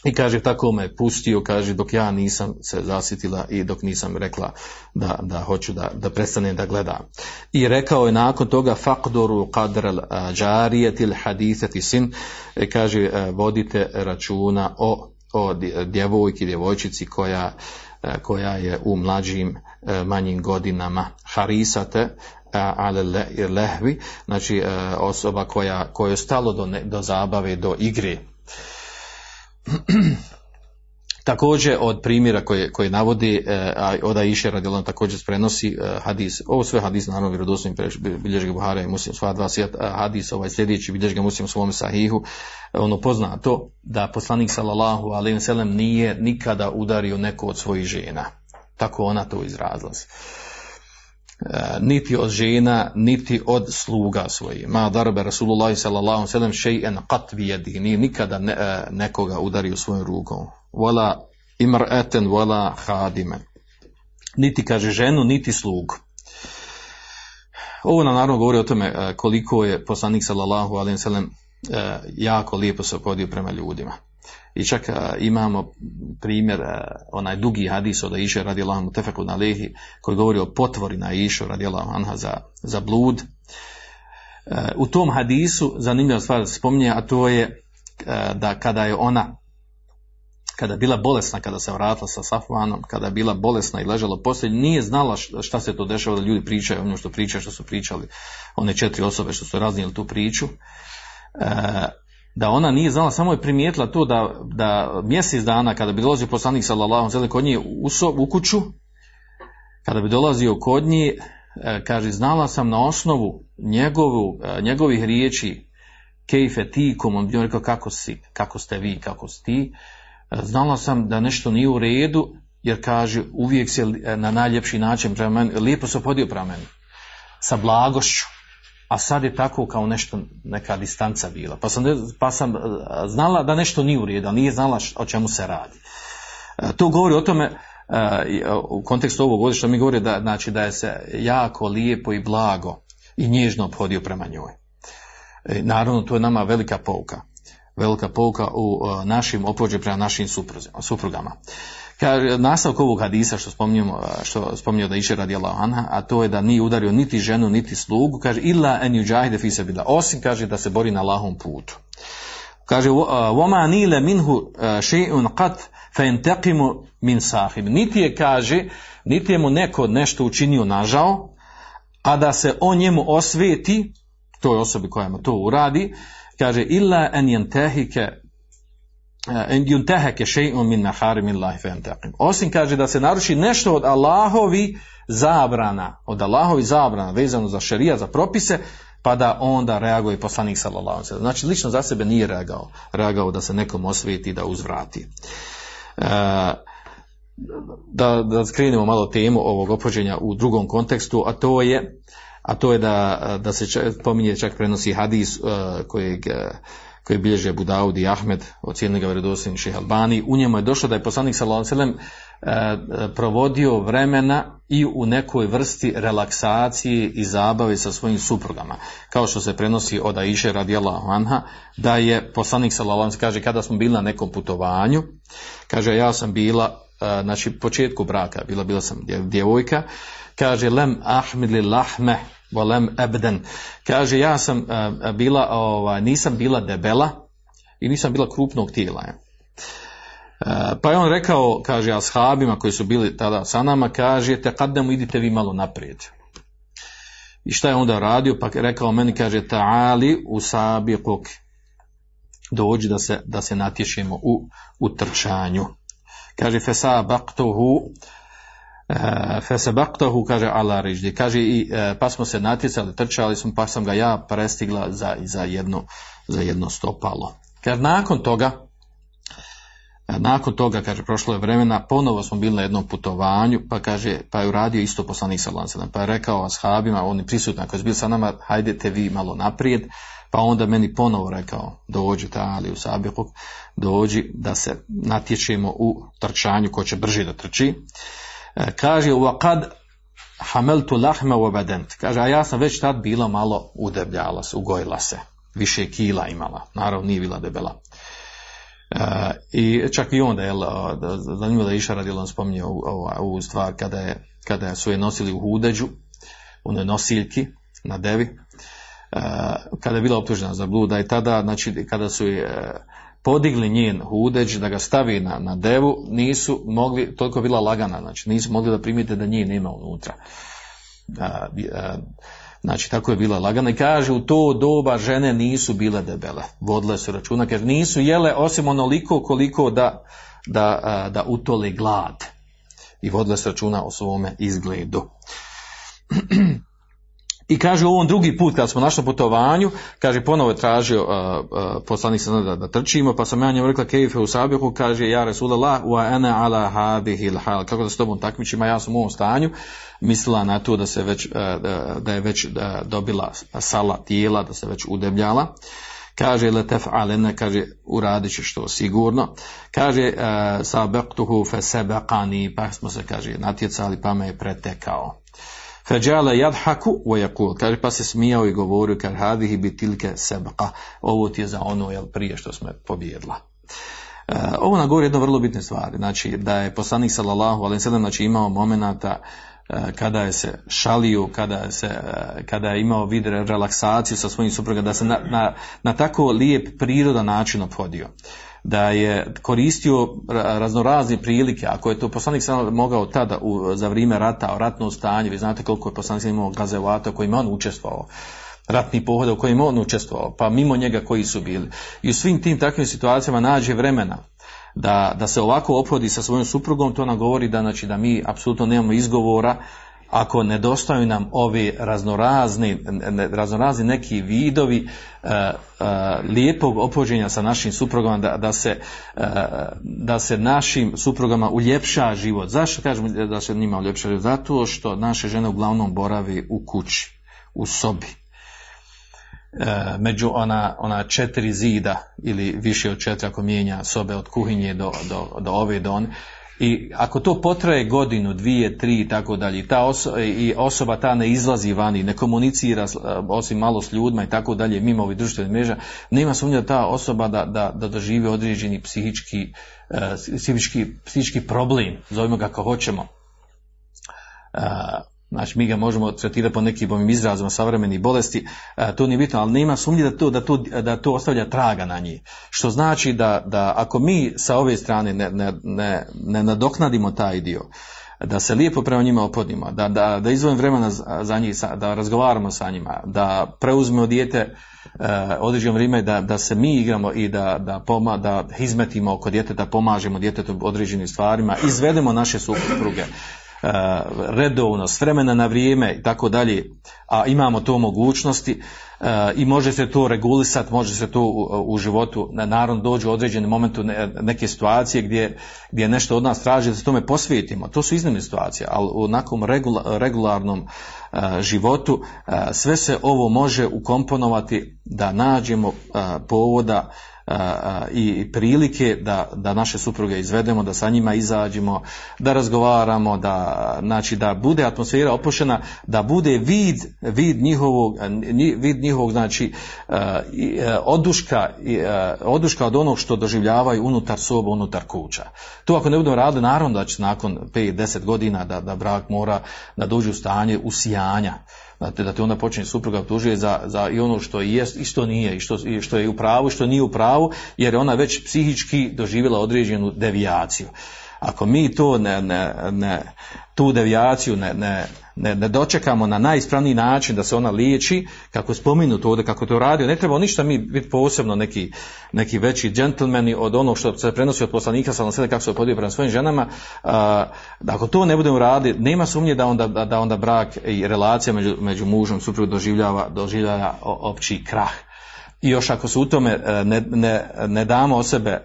I kaže, tako me pustio, kaže, dok ja nisam se zasitila i dok nisam rekla da, da hoću da, da prestanem da gledam. I rekao je nakon toga, fakdoru qadr džarijetil hadithati sin, e, kaže, e, vodite računa o, o djevojki, djevojčici koja, e, koja je u mlađim, manjim godinama. Harisate, ale lehvi, znači osoba koja, koja je stalo do, do zabave, do igre Također od primjera koje, koje navodi, eh, a od Aisha radijalno također prenosi eh, hadis, ovo sve hadis naravno vjerodostojni bilježi ga Buhara i Muslim, sva dva svijet, hadis ovaj sljedeći bilježi ga Muslim svom sahihu, ono poznato da poslanik sallallahu alejhi ve sellem nije nikada udario neko od svojih žena. Tako ona to izrazila. Niti od žena, niti od sluga svojih. Ma darbe Rasulullah sallallahu sallam še'en qat bijedi, nije nikada e, nekoga udario svojom rukom. Wala imr'eten, wala hadimen. Niti kaže ženu, niti slugu. Ovo nam naravno govori o tome e, koliko je poslanik sallallahu alaihi sallam e, jako lijepo se opodio prema ljudima. I čak imamo primjer, onaj dugi hadis od Aisha radijallahu tefeku na lehi, koji govori o potvori na Aisha radijallahu anha za, za blud. U tom hadisu zanimljiva stvar spominje, a to je da kada je ona kada je bila bolesna, kada se vratila sa Safvanom, kada je bila bolesna i ležala poslije, nije znala šta se to dešava, da ljudi pričaju ono što pričaju, što su pričali one četiri osobe što su raznijeli tu priču da ona nije znala, samo je primijetila to da, da mjesec dana kada bi dolazio poslanik sallallahu alejhi kod nje u, u kuću, kada bi dolazio kod nje, e, kaže znala sam na osnovu njegovu, e, njegovih riječi kejfe tikum, on bi rekao kako si, kako ste vi, kako si ti, e, znala sam da nešto nije u redu, jer kaže uvijek se na najljepši način prema meni, lijepo se podio prema meni, sa blagošću a sad je tako kao nešto, neka distanca bila. Pa sam, pa sam e, znala da nešto nije u redu, nije znala o čemu se radi. E, to govori o tome, e, u kontekstu ovog ovdje što mi govori da, znači, da je se jako lijepo i blago i nježno obhodio prema njoj. Naravno, to je nama velika pouka. Velika pouka u našim opođe prema našim suprugama. Nastavak ovog hadisa što spominjemo, što spominjemo da iše radi anha, a to je da nije udario niti ženu, niti slugu, kaže, illa en yuđahide fi sebila, osim, kaže, da se bori na lahom putu. Kaže, voma nile minhu še'un qat fenteqimu min sahib. Niti je, kaže, niti je mu neko nešto učinio nažao, a da se on njemu osveti, toj osobi koja mu to uradi, kaže, illa en jentehike osim kaže da se naruši nešto od Allahovi zabrana, od Allahovi zabrana vezano za šerija, za propise, pa da onda reaguje poslanik sallallahu alejhi Znači lično za sebe nije reagao, reagao da se nekom osvijeti da uzvrati. E, da, da skrenemo malo temu ovog opođenja u drugom kontekstu, a to je a to je da, da se pominje čak prenosi hadis uh, kojeg koji bilježe Budaudi i Ahmed, ocijenili ga vjerodostojnim šeha Albani, u njemu je došlo da je poslanik sallallahu alejhi e, provodio vremena i u nekoj vrsti relaksacije i zabave sa svojim suprugama. Kao što se prenosi od Aisha radijallahu anha, da je poslanik sallallahu kaže kada smo bili na nekom putovanju, kaže ja sam bila e, znači početku braka, bila bila sam djevojka, kaže lem ahmid lahme volem ebden. Kaže, ja sam e, bila, ovaj, nisam bila debela i nisam bila krupnog tijela. E, pa je on rekao, kaže, ashabima koji su bili tada sa nama, kaže, te kad nemo idite vi malo naprijed. I šta je onda radio? Pa rekao meni, kaže, ta'ali u sabi Dođi da se, da se natješimo u, u trčanju. Kaže, fesa baktuhu, Fesebaktahu kaže ala riždi. Kaže i e, pa smo se natjecali, trčali smo, pa sam ga ja prestigla za, za, jedno, za jedno stopalo. Kaže nakon toga, e, nakon toga, kaže, prošlo je vremena, ponovo smo bili na jednom putovanju, pa kaže, pa je uradio isto poslanik sa pa je rekao ashabima, oni prisutni, ako je bili sa nama, hajdete vi malo naprijed, pa onda meni ponovo rekao, dođi ali u sabihu, dođi da se natječemo u trčanju, ko će brži da trči. E, kaže hameltu. Kaže, a ja sam već tad bila malo udebljala se, ugojila se. Više kila imala. Naravno, nije bila debela. E, I čak i onda, jel, zanimljivo da je Iša on spominje ovu, stvar kada, je, kada su je nosili u hudeđu, onoj nosiljki na devi, e, kada je bila optužena za bluda i tada, znači, kada su je podigli njen hudeđ, da ga stavi na, na devu, nisu mogli, toliko bila lagana, znači nisu mogli da primite da nje nema unutra. znači tako je bila lagana i kaže u to doba žene nisu bile debele, vodile su računa, jer nisu jele osim onoliko koliko da, da, da utole glad i vodile su računa o svome izgledu. I kaže u ovom drugi put kad smo našli na putovanju, kaže ponovo je tražio uh, uh, poslanik se da, da trčimo, pa sam ja njemu rekla kejfe u sabihu, kaže ja Resulallah wa ana ala hadihi hal kako da s tobom takmičima, ja sam u ovom stanju, mislila na to da se već uh, da je već dobila sala tijela, da se već udebljala. Kaže le tef'alene, kaže uradit ćeš to sigurno. Kaže uh, sabaqtuhu fe sebaqani, pa smo se kaže natjecali pa me je pretekao. Feđale jadhaku wa yakul, kaže pa se smijao i govorio kad hadihi bitilke sebqa, ovo ti je za ono jel prije što smo pobjedila. E, ovo nam govori jedno vrlo bitne stvari, znači da je poslanik sallallahu alejhi ve sellem znači imao momenata e, kada je se šalio, kada se, e, kada je imao vid relaksaciju sa svojim suprugom, da se na, na, na tako lijep prirodan način obhodio da je koristio raznorazne prilike, ako je to poslanik sam mogao tada u, za vrijeme rata, ratno stanje, vi znate koliko je poslanik imao gazevata kojima on učestvovao, ratni pohod u kojima on učestvovao, pa mimo njega koji su bili. I u svim tim takvim situacijama nađe vremena da, da se ovako ophodi sa svojom suprugom, to nam govori da, znači, da mi apsolutno nemamo izgovora ako nedostaju nam ovi raznorazni, raznorazni neki vidovi uh, uh, lijepog opođenja sa našim suprugama da, da, se, uh, da se našim suprugama uljepša život. Zašto kažemo da se njima uljepša život? Zato što naše žene uglavnom boravi u kući, u sobi. Među ona, ona četiri zida ili više od četiri ako mijenja sobe od kuhinje do, do, do ove do one, I ako to potraje godinu, dvije, tri i tako dalje, ta osoba, i osoba ta ne izlazi vani, ne komunicira osim malo s ljudima i tako dalje, mimo ovih društvenih mreža, nema sumnja ta osoba da, da, da doživi određeni psihički, uh, psihički, psihički problem, zovemo ga kako hoćemo. Znači, mi ga možemo tretirati po nekim ovim izrazima savremenih bolesti, e, to nije bitno, ali nema sumnje da to, da, to, da to ostavlja traga na njih. Što znači da, da ako mi sa ove strane ne, ne, ne, ne nadoknadimo taj dio, da se lijepo prema njima opodimo, da, da, da izvojim vremena za njih, da razgovaramo sa njima, da preuzmemo dijete uh, određeno vrijeme, da, da se mi igramo i da, da, poma, da izmetimo oko djeteta, pomažemo djetetu određenim stvarima, izvedemo naše supruge, redovno, s vremena na vrijeme i tako dalje, a imamo to mogućnosti i može se to regulisati, može se to u, životu, naravno dođu u određenom momentu neke situacije gdje, gdje nešto od nas traži da se tome posvijetimo. To su iznimne situacije, ali u regula, regularnom životu sve se ovo može ukomponovati da nađemo povoda i prilike da, da naše supruge izvedemo, da sa njima izađemo, da razgovaramo, da, znači, da bude atmosfera opošena, da bude vid, vid njihovog, vid njihovog znači, oduška, oduška od onog što doživljavaju unutar soba, unutar kuća. To ako ne budemo radili, naravno da će nakon 5-10 godina da, da brak mora da dođe u stanje usijanja da te onda počne supruga optužuje za, za i ono što je i što nije i što, i što je u pravu i što nije u pravu jer je ona već psihički doživjela određenu devijaciju. Ako mi to ne, ne, ne tu devijaciju ne, ne, ne, ne dočekamo na najispravniji način da se ona liječi, kako je spomenuto ovdje, kako to radio, ne treba ništa mi biti posebno neki, neki veći džentlmeni od onog što se prenosi od poslanika, sa sada kako se opodio prema svojim ženama, a, da ako to ne budemo raditi, nema sumnje da onda, da onda brak i relacija među, među mužom suprug doživljava, doživljava opći krah. I još ako se u tome ne, ne, ne damo o sebe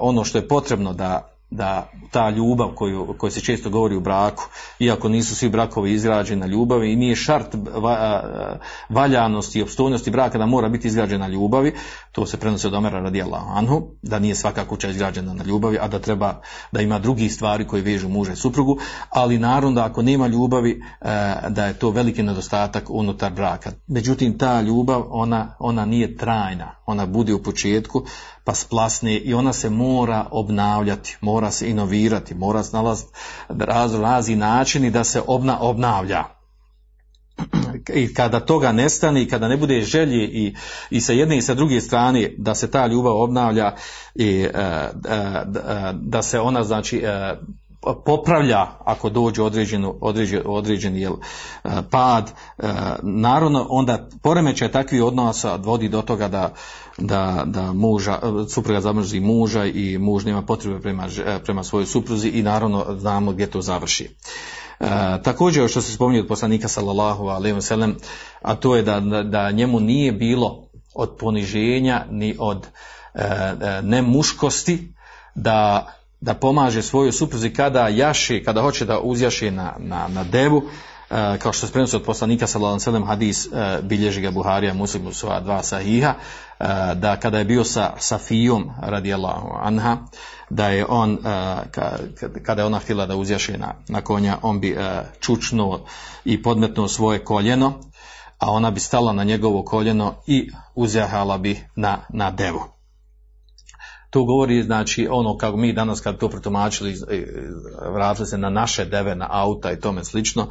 ono što je potrebno da da ta ljubav koju, koju se često govori u braku, iako nisu svi brakovi izgrađeni na ljubavi i nije šart valjanosti i opstojnosti braka da mora biti izgrađena na ljubavi, to se prenosi od Omera radijallahu anhu, da nije svaka kuća izgrađena na ljubavi, a da treba da ima drugih stvari koji vežu muža i suprugu, ali naravno da ako nema ljubavi, e, da je to veliki nedostatak unutar braka. Međutim, ta ljubav, ona, ona nije trajna, ona bude u početku, pa splasne i ona se mora obnavljati, mora se inovirati, mora se nalaziti razni načini da se obna, obnavlja. I kada toga nestane i kada ne bude želje i, i sa jedne i sa druge strane da se ta ljubav obnavlja i e, e, da se ona znači e, popravlja ako dođe određen, određen, određen jel, pad, naravno onda poremećaj takvih odnosa vodi do toga da, da, da muža, supruga zamrzi muža i muž nema potrebe prema, prema svojoj supruzi i naravno znamo gdje to završi. također što se spominje od poslanika sallallahu alejhi ve sellem, a to je da, da, njemu nije bilo od poniženja ni od e, e, nemuškosti da, da pomaže svojoj supruzi kada jaši, kada hoće da uzjaši na, na, na devu, e, kao što se prenosi od poslanika sallallahu alejhi hadis e, bilježi ga Buharija Muslim u svoja dva sahiha e, da kada je bio sa Safijom radijallahu anha da je on kada je ona htjela da uzjaši na, na konja on bi čučnuo i podmetnuo svoje koljeno a ona bi stala na njegovo koljeno i uzjahala bi na, na devu. To govori, znači, ono kako mi danas kad to protumačili, e, vratili se na naše deve, na auta i tome slično,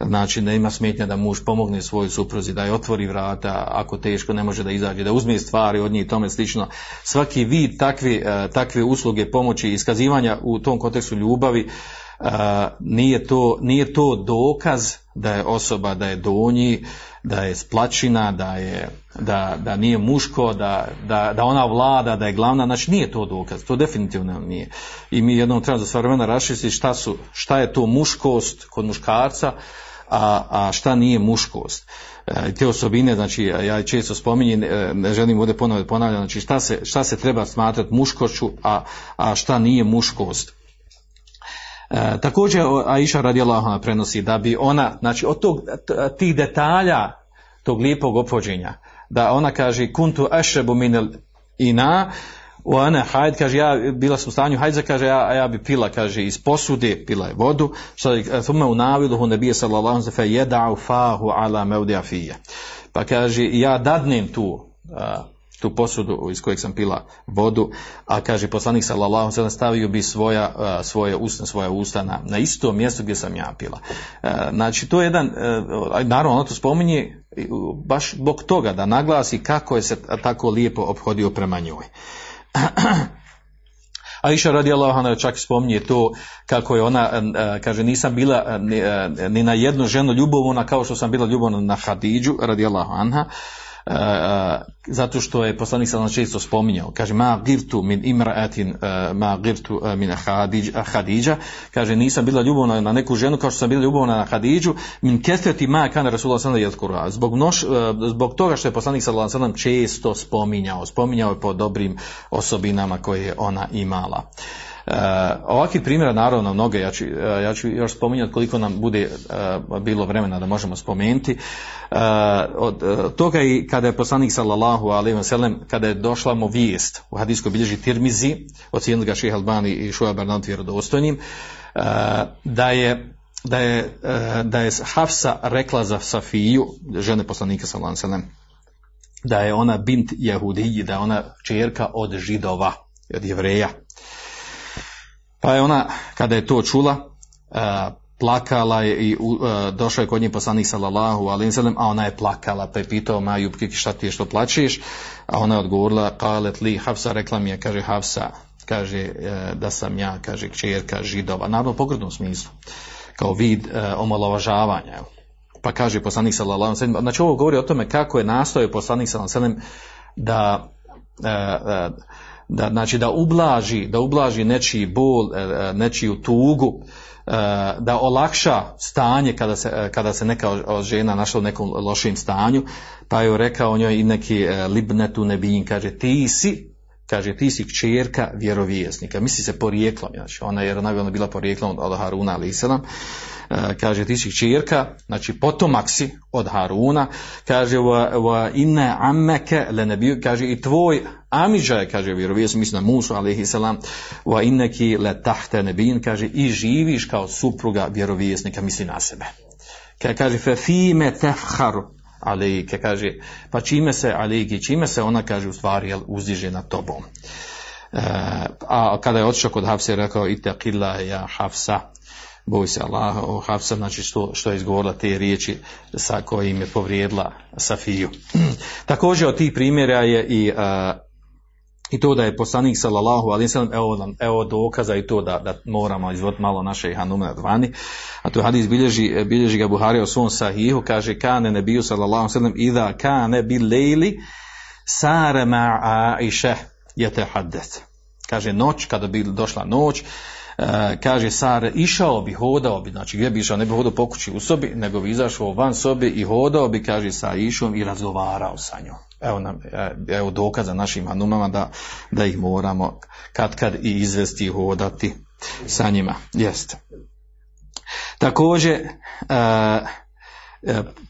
znači da ima smetnja da muž pomogne svojoj supruzi, da je otvori vrata, ako teško ne može da izađe, da uzme stvari od njih i tome slično. Svaki vid takve, takve usluge, pomoći i iskazivanja u tom kontekstu ljubavi, e, nije to, nije to dokaz da je osoba, da je donji, da je splačina, da, je, da, da nije muško, da, da, da, ona vlada, da je glavna, znači nije to dokaz, to definitivno nije. I mi jednom treba za sva vremena raščistiti šta, su, šta je to muškost kod muškarca, a, a šta nije muškost. E, te osobine, znači ja često spominjem, e, ne želim ovdje ponovno ponavljati, znači šta se, šta se treba smatrati muškošću, a, a šta nije muškost. E, također Aisha radijallahu prenosi da bi ona, znači od tog, tih detalja tog lijepog ophođenja, da ona kaže kuntu ašrebu minel ina, u ana hajd, kaže ja bila sam u stanju hajdza, kaže ja, ja bi pila, kaže iz posude, pila je vodu, što je thumma unaviluhu nabije sallallahu alejhi ve sellem yada'u fahu ala mawdi'a Pa kaže ja dadnem tu tu posudu iz kojeg sam pila vodu, a kaže poslanik sallallahu alejhi stavio bi svoja, svoje usta, svoja usta na, na isto mjesto gdje sam ja pila. Znači to je jedan, naravno ono to spominje baš zbog toga da naglasi kako je se tako lijepo obhodio prema njoj. A iša radi Allah, čak spominje to kako je ona, kaže, nisam bila ni, na jednu ženu ljubovna kao što sam bila ljubovna na Hadidžu, radi Allah anha, E, e, zato što je poslanik sam često spominjao, kaže ma girtu min imra'atin e, ma girtu min Hadidža, kaže nisam bila ljubavna na neku ženu kao što sam bila ljubavna na Hadidžu, min kesreti ma kana Rasulullah sallallahu zbog noš, zbog toga što je poslanik sallallahu alejhi često spominjao, spominjao je po dobrim osobinama koje je ona imala. Uh, ovakvih primjera naravno mnoge, ja ću, uh, ja ću još spominjati koliko nam bude uh, bilo vremena da možemo spomenuti. Od toga i kada je poslanik sallallahu alaihi wa sallam, kada je došla mu vijest u hadijskoj bilježi Tirmizi, ocijenili ga Ših Albani i Šuja Bernard vjerodostojnim, da je da je, da je Hafsa rekla za Safiju, žene poslanika sallallahu alaihi wa da je ona bint Jehudiji, da je ona čerka od židova, od jevreja. Pa je ona, kada je to čula, uh, plakala je i uh, došao je kod nje poslanik sallallahu alaihi a ona je plakala, pa je pitao ma Jubki šta ti je što plačeš, a ona je odgovorila, kalet li Hafsa, rekla mi je, kaže Hafsa, kaže uh, da sam ja, kaže kćerka židova, naravno u pogrdnom smislu, kao vid omalovažavanja. Pa kaže poslanik sallallahu alaihi znači ovo govori o tome kako je nastojao poslanik sallallahu alaihi da da znači da ublaži da ublaži nečiji bol e, e, nečiju tugu e, da olakša stanje kada se, kada se neka žena našla u nekom lošim stanju. Pa je rekao njoj i neki libnetu nebijin kaže ti si kaže ti si kćerka vjerovjesnika. Misli se porijeklom znači ona je ona bila porijeklom od Haruna ali kaže ti čirka, znači potomak si od Haruna, kaže wa, inne ammeke le kaže i tvoj amiđa je, kaže vjerovijes, misli na Musu, alaihi salam, wa inneki le tahte nebin, kaže i živiš kao supruga vjerovijesnika, misli na sebe. Kaže, fe fime tefharu, alejke, kaže, pa čime se alejke, čime se ona, kaže, u stvari, jel, uzdiže na tobom. E, a kada je otišao kod Hafsa, rekao, itakilla ja Hafsa, boj se Allah, o Hafsa, znači što, što je izgovorila te riječi sa kojim je povrijedila Safiju. Također od tih primjera je i, i to da je poslanik sallallahu alaihi sallam, evo, evo dokaza i to da, da moramo izvoditi malo naše hanume vani, a to hadis bilježi, bilježi ga Buhari o svom sahihu, kaže kane nebiju sallallahu alaihi sallam, idha kane bi lejli sare ma Aisha je te haddet. Kaže noć, kada bi došla noć, E, kaže Sare, išao bi, hodao bi, znači gdje bi išao, ne bi hodao po kući u sobi, nego bi izašao van sobi i hodao bi, kaže sa Išom i razgovarao sa njom. Evo, nam, e, evo dokaza našim hanumama da, da ih moramo kad kad i izvesti i hodati sa njima. Jeste. Također, e, E,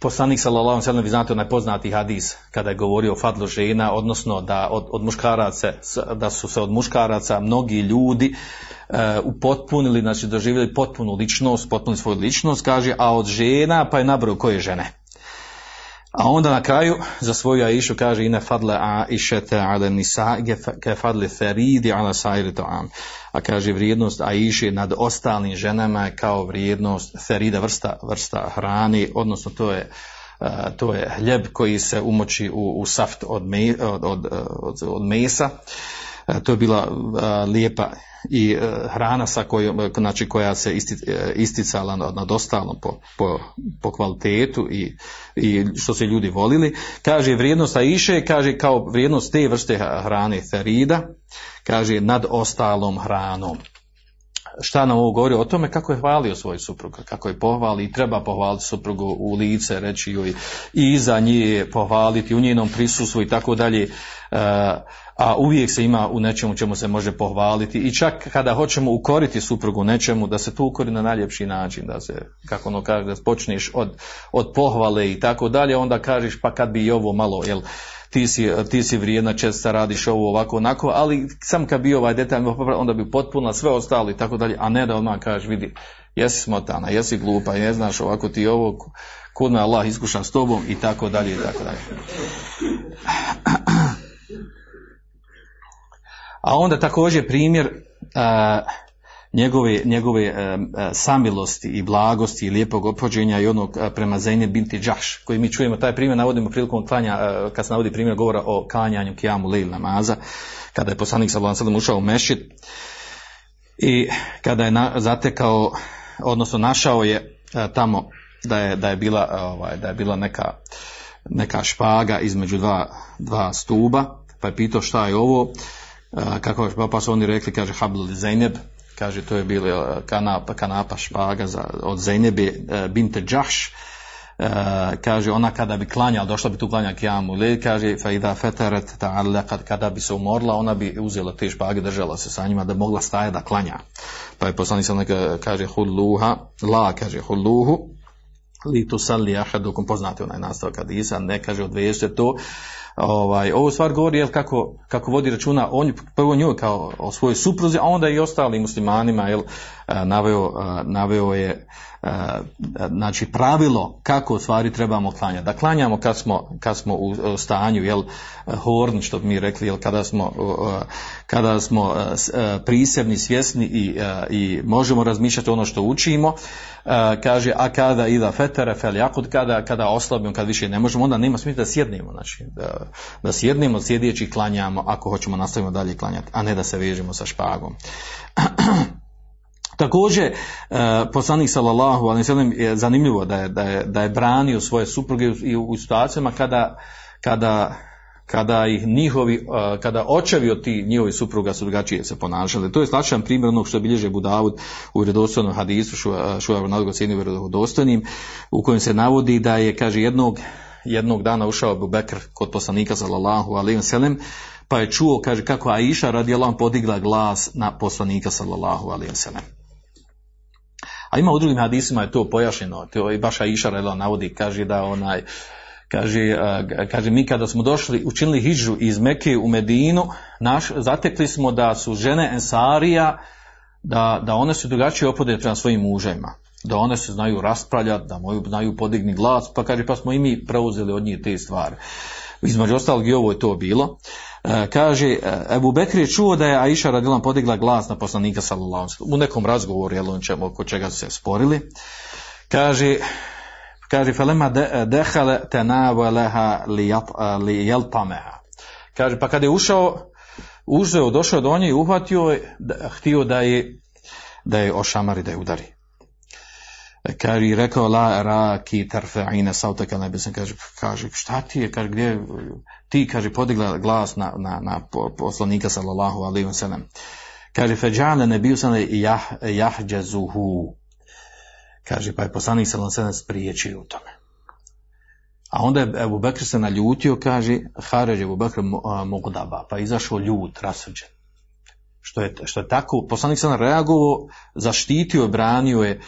poslanik sallallahu alejhi vi znate onaj poznati hadis kada je govorio o fadlu žena odnosno da od, od muškaraca da su se od muškaraca mnogi ljudi e, upotpunili znači doživjeli potpunu ličnost potpunu svoju ličnost kaže a od žena pa je nabrao koje žene a onda na kraju za svoju Aishu kaže ine fadle Aishete ale nisa ke fadle feridi ala sajri am. A kaže vrijednost Aiši nad ostalim ženama kao vrijednost ferida vrsta, vrsta hrani, odnosno to je e, to je hljeb koji se umoči u, u saft od, me, od, od, od, mesa. E, to je bila e, lijepa i e, hrana sa kojom, znači koja se e, isticala nad ostalom po, po, po, kvalitetu i, i što se ljudi volili. Kaže vrijednost Aiše, kaže kao vrijednost te vrste hrane Ferida, kaže nad ostalom hranom. Šta nam ovo govori o tome kako je hvalio svoju suprugu, kako je pohvali i treba pohvaliti suprugu u lice, reći joj i iza nje pohvaliti u njenom prisustvu i tako dalje. A uvijek se ima u nečemu čemu se može pohvaliti i čak kada hoćemo ukoriti suprugu nečemu, da se tu ukori na najljepši način, da se, kako ono kaže, da počneš od, od pohvale i tako dalje, onda kažeš pa kad bi i ovo malo, jel, ti si, ti si vrijedna, česta radiš ovo ovako onako, ali sam kad bi ovaj detalj, onda bi potpuno sve ostalo i tako dalje, a ne da odmah kažeš, vidi, jesi smotana, jesi glupa, ne znaš ovako ti ovo, kud me Allah iskuša s tobom i tako dalje i tako dalje. A onda također primjer a, njegove, njegove samilosti i blagosti i lijepog ophođenja i onog prema Zajne binti Džaš, koji mi čujemo, taj primjer navodimo prilikom klanja, kad se navodi primjer govora o kanjanju kijamu lejl namaza, kada je poslanik sallallahu ušao u mešćid i kada je na, zatekao, odnosno našao je tamo da je, da je bila, ovaj, da je bila neka, neka špaga između dva, dva stuba, pa je pitao šta je ovo, kako pa, pa su oni rekli, kaže Habl Zeyneb, kaže to je bilo kanapa, kanapa špaga za, od Zeynebi e, binte Džahš, e, kaže ona kada bi klanjala, došla bi tu klanja kijamu, ili kaže fa feteret kad, kada bi se umorla, ona bi uzela te špage, držala se sa njima da mogla staje da klanja. Pa je poslanik sam neka kaže hulluha, la kaže hulluhu, li tu salli ahadukum, poznate onaj nastavak hadisa, ne kaže odvežite to, ovaj, ovo stvar govori jel, kako, kako vodi računa on prvo njoj kao o svojoj supruzi, a onda i ostalim muslimanima jel, naveo, naveo je znači pravilo kako u stvari trebamo klanjati. Da klanjamo kad smo, kad smo u stanju, jel, horni što bi mi rekli, jel, kada smo, kada smo prisebni, svjesni i, i možemo razmišljati ono što učimo, kaže, a kada ida fetere fel jakud, kada, kada oslabimo, kad više ne možemo, onda nema smisla da sjednemo, znači, da, da sjednemo, sjedeći klanjamo, ako hoćemo nastavimo dalje klanjati, a ne da se vežemo sa špagom. Također, e, poslanik sallallahu alejhi je zanimljivo da je, da je, da je branio svoje supruge i u, situacijama kada, kada, kada ih njihovi, e, kada očevi od ti njihovi supruga su drugačije se ponašali. To je slačan primjer onog što bilježe Budavud u vjerodostojnom hadisu, šuaru nadgo cijeni vjerodostojnim, u kojem se navodi da je, kaže, jednog, jednog dana ušao Abu Bekr kod poslanika sallallahu alejhi ve pa je čuo, kaže, kako Aisha radijallahu podigla glas na poslanika sallallahu alejhi ve a ima u drugim hadisima je to pojašnjeno, to i baš Aisha navodi, kaže da onaj, kaže, kaže mi kada smo došli, učinili hijđu iz Meke u Medinu, naš, zatekli smo da su žene Ensarija, da, da one su drugačije opode prema svojim muževima da one se znaju raspravljati, da moju, znaju podigni glas, pa kaže pa smo i mi preuzeli od njih te stvari. Između ostalog i ovo je to bilo. E, kaže, e, Ebu Bekr je čuo da je Aisha radilan podigla glas na poslanika sallallahu u nekom razgovoru, jel on čemu, oko čega su se sporili. Kaže, kaže, felema de, dehale tenavaleha li jeltameha. Kaže, pa kada je ušao, uzeo, došao do nje i uhvatio je, htio da je, da je ošamari, da je udari. Kaže, i rekao, la raki tarfe'ine sautaka, ne bi se kaže, kaže, šta ti je, kaže, gdje, ti, kaže, podigla glas na, na, na poslanika, sallallahu alaihi wa sallam. Kaže, feđale ne bio sam jah. Kaže, pa je poslanik sallam sallam spriječio u tome. A onda je Ebu Bekr se naljutio, kaže, Haređ Ebu Bekr mogdaba, pa je izašao ljut, rasuđen. Što je, što je tako, poslanik sam reagovao, zaštitio, branio je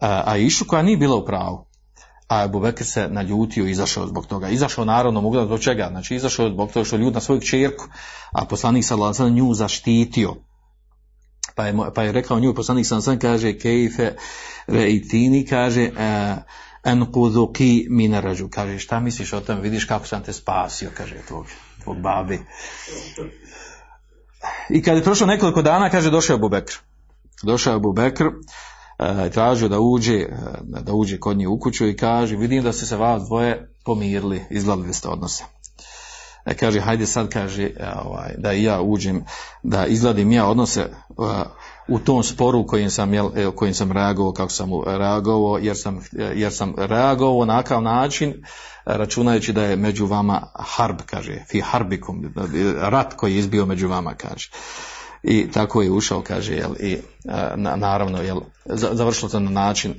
a Išu koja nije bila u pravu. A Ebu Bekr se naljutio i izašao zbog toga. Izašao narodno, mogu zbog čega? Znači izašao zbog toga što je ljud na svoju čerku, a poslanik sa nju zaštitio. Pa je, pa je rekao nju, poslanik sam kaže, kejfe reitini, kaže, en kuduki minarađu. Kaže, šta misliš o tome? Vidiš kako sam te spasio, kaže, tvog, tvog babi. I kad je prošlo nekoliko dana, kaže, došao je Abu Bekr. Došao je Abu Bekr, e, tražio da uđe, e, da uđe kod nje u kuću i kaže, vidim da ste se vas dvoje pomirili, izgledali ste odnose. E, kaže, hajde sad, kaže, e, ovaj, da ja uđem, da izgledim ja odnose u tom sporu kojim sam, jel, kojim sam reagovao, kako sam reagovao, jer sam, jer sam reagovao na takav način, računajući da je među vama harb, kaže, fi harbikum, rat koji je izbio među vama, kaže. I tako je ušao, kaže, jel, i naravno, jel, završilo se na način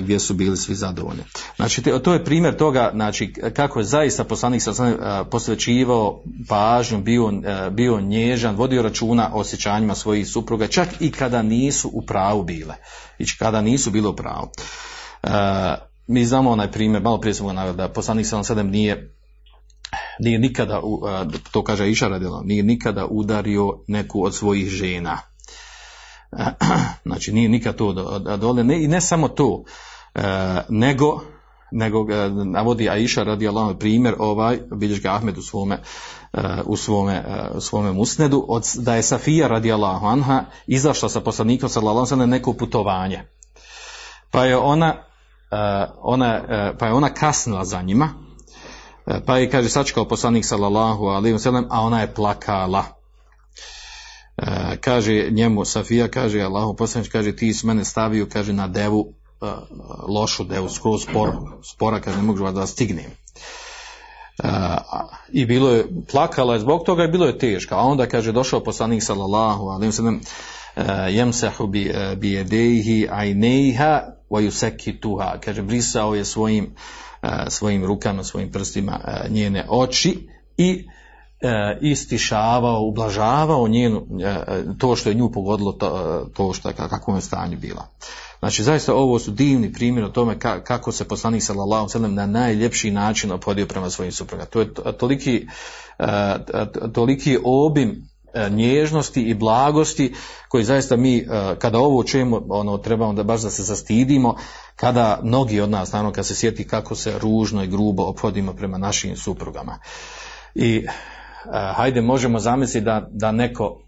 gdje su bili svi zadovoljni. Znači, to je primjer toga, znači, kako je zaista poslanik sa posvećivao pažnju, bio, bio nježan, vodio računa o osjećanjima svojih supruga, čak i kada nisu u pravu bile. I kada nisu bile u pravu mi znamo onaj primjer, malo prije sam ga da poslanik sam sedam nije nije nikada, to kaže Iša radila, nije nikada udario neku od svojih žena. Znači nije nikad to dole, ne, i ne samo to, nego, nego navodi Aisha radi Allah primjer ovaj, vidiš ga Ahmed u svome, u svome, svome musnedu, od, da je Safija radi Allah anha izašla sa poslanikom sallallahu na neko putovanje. Pa je ona ona, pa je ona kasnila za njima, pa je, kaže, sačekao poslanik sallallahu alaihi wasallam, a ona je plakala. Kaže njemu, Safija, kaže, Allahu poslanič, kaže, ti s mene stavio, kaže, na devu, lošu devu, skroz spora, spora, kaže, ne mogu da stignem. I bilo je, plakala je zbog toga i bilo je teško. A onda, kaže, došao poslanik sallallahu alaihi wasallam, jemsahu bi, bi jedehi ajnejha tuha, kaže brisao je svojim, e, svojim rukama, svojim prstima e, njene oči i e, istišavao, ublažavao njenu, to što je nju pogodilo, to, to što je, kakvom je stanju bila. Znači, zaista ovo su divni primjer o tome kako se poslanik sallallahu sallam na najljepši način ophodio prema svojim suprugama. To je toliki, toliki obim E, nježnosti i blagosti koji zaista mi e, kada ovo čujemo ono trebamo da baš da se zastidimo kada mnogi od nas naravno kad se sjeti kako se ružno i grubo ophodimo prema našim suprugama. I e, hajde možemo zamisliti da, da neko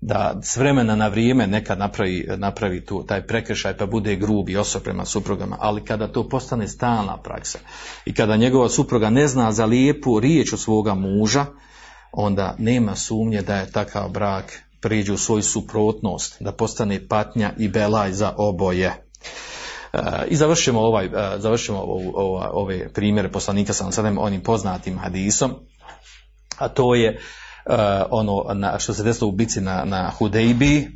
da s vremena na vrijeme nekad napravi, napravi tu taj prekršaj pa bude grubi osob prema suprugama, ali kada to postane stalna praksa i kada njegova supruga ne zna za lijepu riječ od svoga muža, onda nema sumnje da je takav brak priđe u svoju suprotnost, da postane patnja i belaj za oboje. E, I završimo, ovaj, e, završimo ove primjere poslanika sa sadem onim poznatim hadisom, a to je e, ono na, što se desilo u bici na, na Hudejbiji,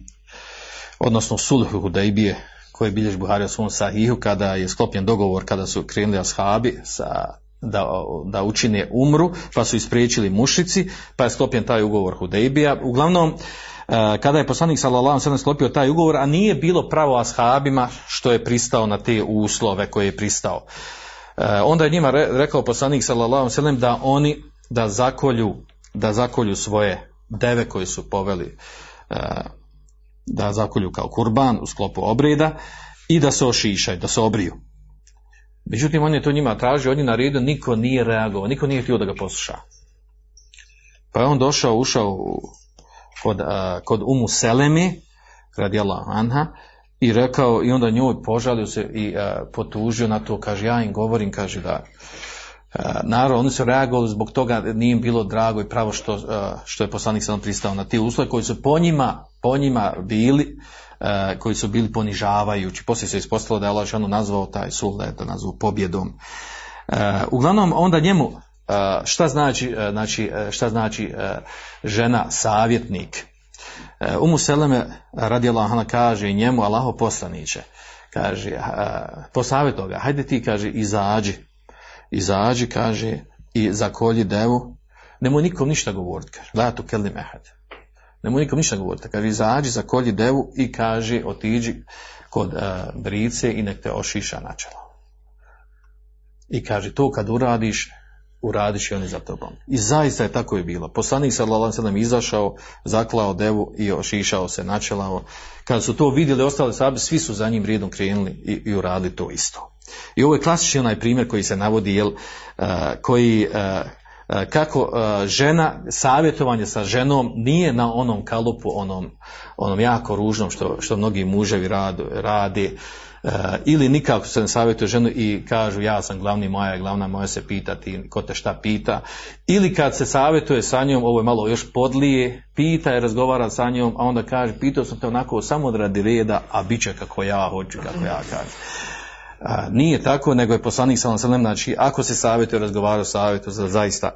odnosno sulhu Hudejbije, koji bilježi Buhari u svom sahihu, kada je sklopljen dogovor, kada su krenuli ashabi sa da, da učine umru, pa su ispriječili mušici, pa je sklopljen taj ugovor Hudejbija. Uglavnom, e, kada je poslanik sallallahu alejhi sklopio taj ugovor, a nije bilo pravo ashabima što je pristao na te uslove koje je pristao. E, onda je njima rekao poslanik sallallahu alejhi da oni da zakolju da zakolju svoje deve koje su poveli e, da zakolju kao kurban u sklopu obreda i da se ošišaju, da se obriju. Međutim, on je to njima tražio, on je naredio, niko nije reagovao, niko nije htio da ga posluša. Pa je on došao, ušao kod, kod Umu Selemi, radi Anha, i rekao, i onda njoj požalio se i potužio na to, kaže, ja im govorim, kaže da, naravno, oni su reagovali zbog toga, nije im bilo drago i pravo što, što je poslanik sam pristao na te uslove koji su po njima, po njima bili, koji su bili ponižavajući. Poslije se ispostavilo da je Allah nazvao taj sul, da je to nazvao pobjedom. E, uglavnom, onda njemu e, šta znači, znači, šta znači žena savjetnik? E, Umu Seleme radijallahu anha kaže njemu Allaho poslaniće, kaže, posavjetao ga, hajde ti, kaže, izađi, izađi, kaže, i zakolji devu, nemoj nikom ništa govoriti, kaže, la tu kelli mehad. Nemoj nikom ništa govoriti, kaže, izađi, zakolji devu i kaže, otiđi kod uh, brice i nek te ošiša načelo. I kaže, to kad uradiš, uradiš i oni za tobom. I zaista je tako i bilo. Poslanik sallallahu alejhi izašao, zaklao devu i ošišao se, načelao. Kada su to vidjeli ostali sahabi, svi su za njim redom krenuli i, i uradili to isto. I ovo je klasični onaj primjer koji se navodi, jel, uh, koji uh, kako žena, savjetovanje sa ženom nije na onom kalupu, onom, onom jako ružnom što, što mnogi muževi rade, radi, Eh, ili nikako se ne savjetuje ženu i kažu ja sam glavni moja, glavna moja se pitati, ko te šta pita, ili kad se savjetuje sa njom, ovo je malo još podlije, pita i razgovara sa njom, a onda kaže, pitao sam te onako samo radi reda, a bit će kako ja hoću, kako ja kažem. A, nije tako, nego je poslanik sa znači ako se savjetuje, razgovara savjetu da zaista,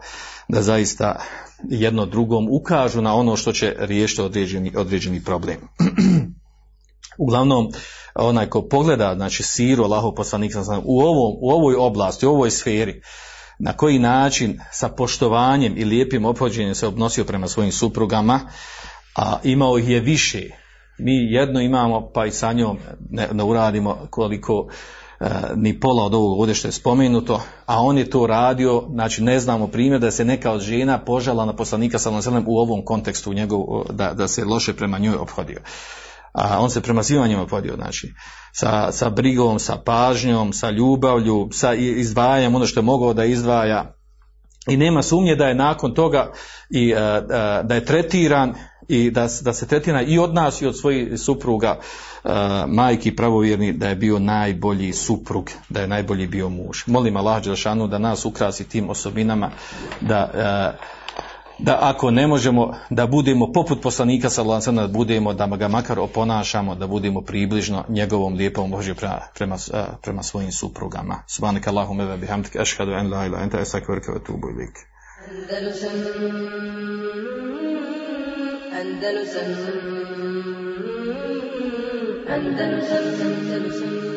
da zaista jedno drugom ukažu na ono što će riješiti određeni, određeni problem. Uglavnom, onaj ko pogleda, znači siru Allahov poslanika u, ovom, u ovoj oblasti, u ovoj sferi, na koji način sa poštovanjem i lijepim ophođenjem se odnosio prema svojim suprugama, a imao ih je više. Mi jedno imamo, pa i sa njom ne, ne uradimo koliko ni pola od ovog ovdje što je spomenuto, a on je to radio, znači ne znamo primjer da se neka od žena požala na poslanika sallallahu u ovom kontekstu njegov, da, da se loše prema njoj ophodio a on se prema svima njima podio, znači, sa, sa brigom, sa pažnjom, sa ljubavlju, sa izdvajanjem ono što je mogao da izdvaja. I nema sumnje da je nakon toga i e, e, da je tretiran i da, da se tretira i od nas i od svojih supruga majki pravovjerni da je bio najbolji suprug, da je najbolji bio muž. Molim Allah Đelšanu da nas ukrasi tim osobinama da da ako ne možemo da budemo poput poslanika sallallahu da budemo da ga makar oponašamo da budemo približno njegovom lijepom Božje prema, prema, svojim suprugama. Subhanaka allahumma wa bihamdika ashhadu an la ilaha illa anta astaghfiruka wa atubu ilaik Andalusam Andalusam Andalusam